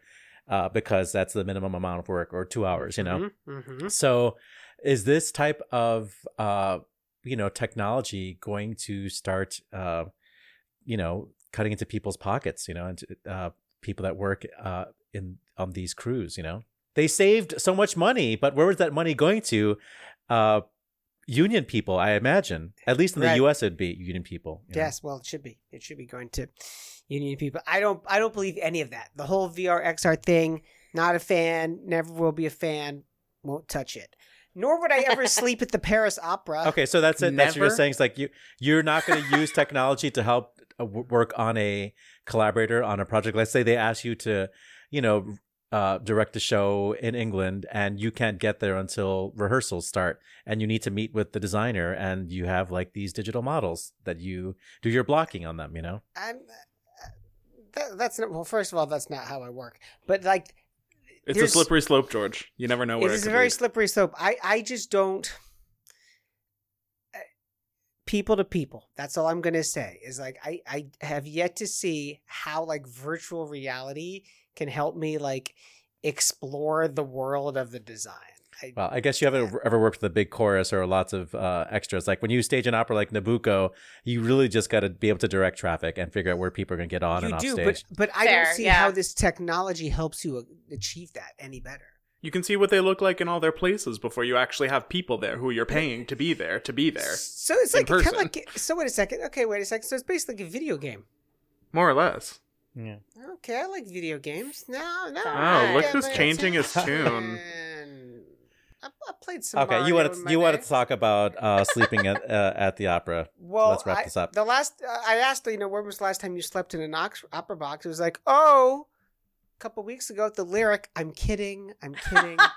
uh, because that's the minimum amount of work or two hours, you know? hmm So is this type of, uh, you know, technology going to start, uh, you know, cutting into people's pockets, you know, and uh, people that work uh, in on these crews, you know? They saved so much money, but where was that money going to? Uh, union people, I imagine. At least in the Right. U.S., it'd be union people. you know? Yes, well, it should be. It should be going to union people. I don't. I don't believe any of that. The whole VR XR thing. Not a fan. Never will be a fan. Won't touch it. Nor would I ever sleep at the Paris Opera. Okay, so that's it. That's what you're saying. It's like you you're not going to use technology to help work on a collaborator on a project. Let's say they ask you to, you know, uh, direct a show in England, and you can't get there until rehearsals start, and you need to meet with the designer, and you have like these digital models that you do your blocking on them. You know, I'm. uh, That, that's not. Well, first of all, that's not how I work. But like, It's a slippery slope, George. You never know where it it, is a very lead. slippery slope. I, I just don't. People to people. That's all I'm gonna say. Is like I, I have yet to see how like virtual reality can help me like explore the world of the design. I, Well, I guess you haven't ever worked with a big chorus or lots of uh, extras. Like when you stage an opera like Nabucco, you really just got to be able to direct traffic and figure out where people are going to get on you and off stage. but but I Fair, don't see yeah. how this technology helps you uh, achieve that any better. You can see what they look like in all their places before you actually have people there who you're paying to be there to be there. So it's like kind of like so. Wait a second. Okay, wait a second. So it's basically like a video game. More or less. yeah. Okay, I like video games. No, no. Oh, I look who's changing his tune. I, I played some. Okay, you Mario wanted in my you wanted to talk about uh, sleeping at uh, at the opera. Well, Let's wrap I- this up. The last uh, I asked, you know, when was the last time you slept in an ox- opera box? It was like, oh, a couple weeks ago at the lyric. I'm kidding. I'm kidding.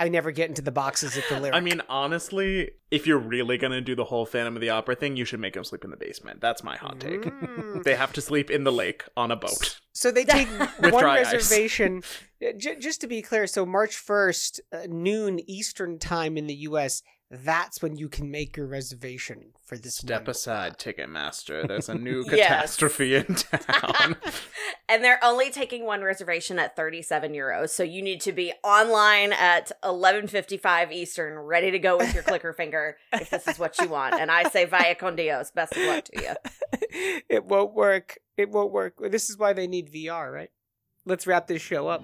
I never get into the boxes at the lyric. I mean, honestly, if you're really gonna do the whole Phantom of the Opera thing, you should make them sleep in the basement. That's my hot take. Mm. They have to sleep in the lake on a boat. So they take one reservation. Uh, J- just to be clear, so March first, uh, noon Eastern time in the U.S. That's when you can make your reservation for this. Step one. aside, Ticketmaster. There's a new catastrophe in town. and they're only taking one reservation at 37 euros. So you need to be online at 11:55 Eastern, ready to go with your clicker finger if this is what you want. And I say vaya con Dios. Best of luck to you. it won't work. It won't work. This is why they need VR, right? Let's wrap this show up.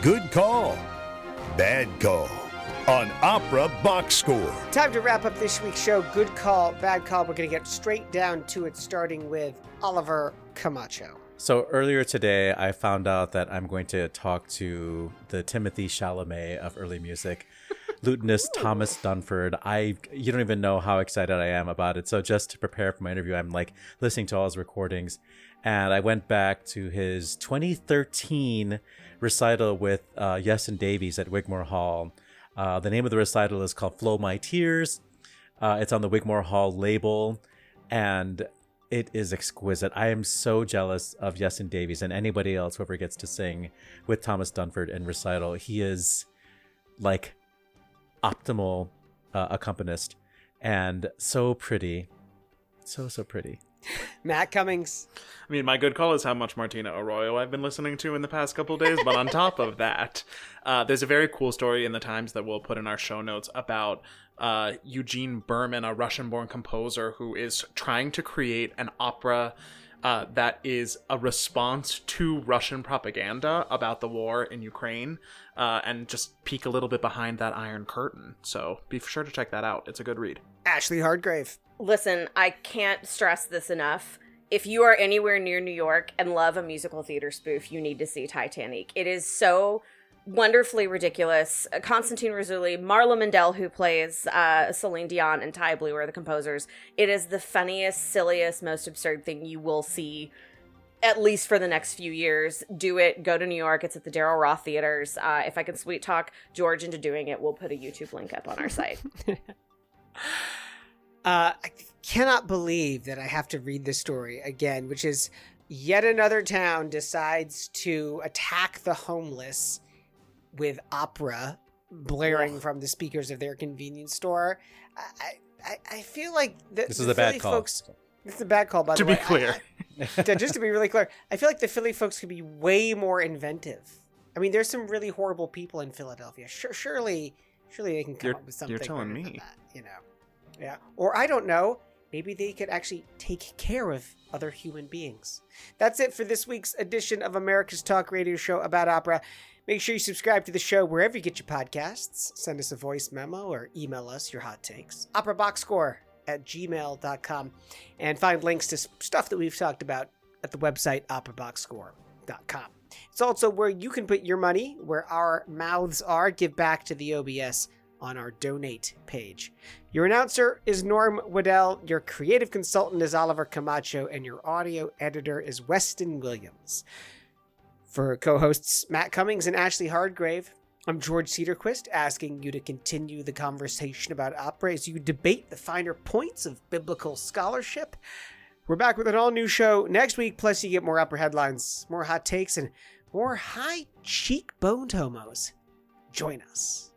Good call. Bad call. On Opera Box Score. Time to wrap up this week's show. Good call, bad call. We're going to get straight down to it, starting with Oliver Camacho. So earlier today, I found out that I'm going to talk to the Timothy Chalamet of early music, lutenist Thomas Dunford. I you don't even know how excited I am about it. So just to prepare for my interview, I'm like listening to all his recordings, and I went back to his 2013 recital with uh, Iestyn Davies at Wigmore Hall. Uh, the name of the recital is called "Flow My Tears." Uh, it's on the Wigmore Hall label, and it is exquisite. I am so jealous of Iestyn Davies and anybody else whoever gets to sing with Thomas Dunford in recital. He is like optimal uh, accompanist and so pretty, so so pretty. Matt Cummings. I mean, my good call is how much Martina Arroyo I've been listening to in the past couple days. But on top of that, uh, there's a very cool story in the Times that we'll put in our show notes about uh, Eugene Birman, a Russian born composer who is trying to create an opera. Uh, that is a response to Russian propaganda about the war in Ukraine, uh, and just peek a little bit behind that Iron Curtain. So be sure to check that out. It's a good read. Ashley Hardgrave. Listen, I can't stress this enough. If you are anywhere near New York and love a musical theater spoof, you need to see Titanique. It is so wonderfully ridiculous. Uh, Constantine Rousouli, Marla Mindelle, who plays uh, Celine Dion, and Tye Blue are the composers. It is the funniest, silliest, most absurd thing you will see. At least for the next few years, do it. Go to New York. It's at the Daryl Roth theaters. Uh, if I can sweet talk George into doing it, we'll put a YouTube link up on our site. Uh, I cannot believe that I have to read this story again, which is yet another town decides to attack the homeless with opera blaring from the speakers of their convenience store. I, I, I feel like the, This the is a bad call. folks. This is a bad call, by To the be way. I- clear. I- yeah, just to be really clear, I feel like the Philly folks could be way more inventive. I mean, there's some really horrible people in Philadelphia. Sure, surely, surely they can come You're- up with something. you're telling me. that, you know? Yeah. Or I don't know. Maybe they could actually take care of other human beings. That's it for this week's edition of America's Talk Radio Show about opera. Make sure you subscribe to the show wherever you get your podcasts. Send us a voice memo or email us your hot takes. Opera Box Score at gmail.com. And find links to stuff that we've talked about at the website operaboxscore.com. It's also where you can put your money where our mouths are. Give back to the OBS on our donate page. Your announcer is Norm Waddell, your creative consultant is Oliver Camacho, and your audio editor is Weston Williams. For co hosts Matt Cummings and Ashley Hardgrave, I'm George Cederquist asking you to continue the conversation about opera as you debate the finer points of biblical scholarship. We're back with an all new show next week, plus, you get more opera headlines, more hot takes, and more high cheekboned homos. Join us.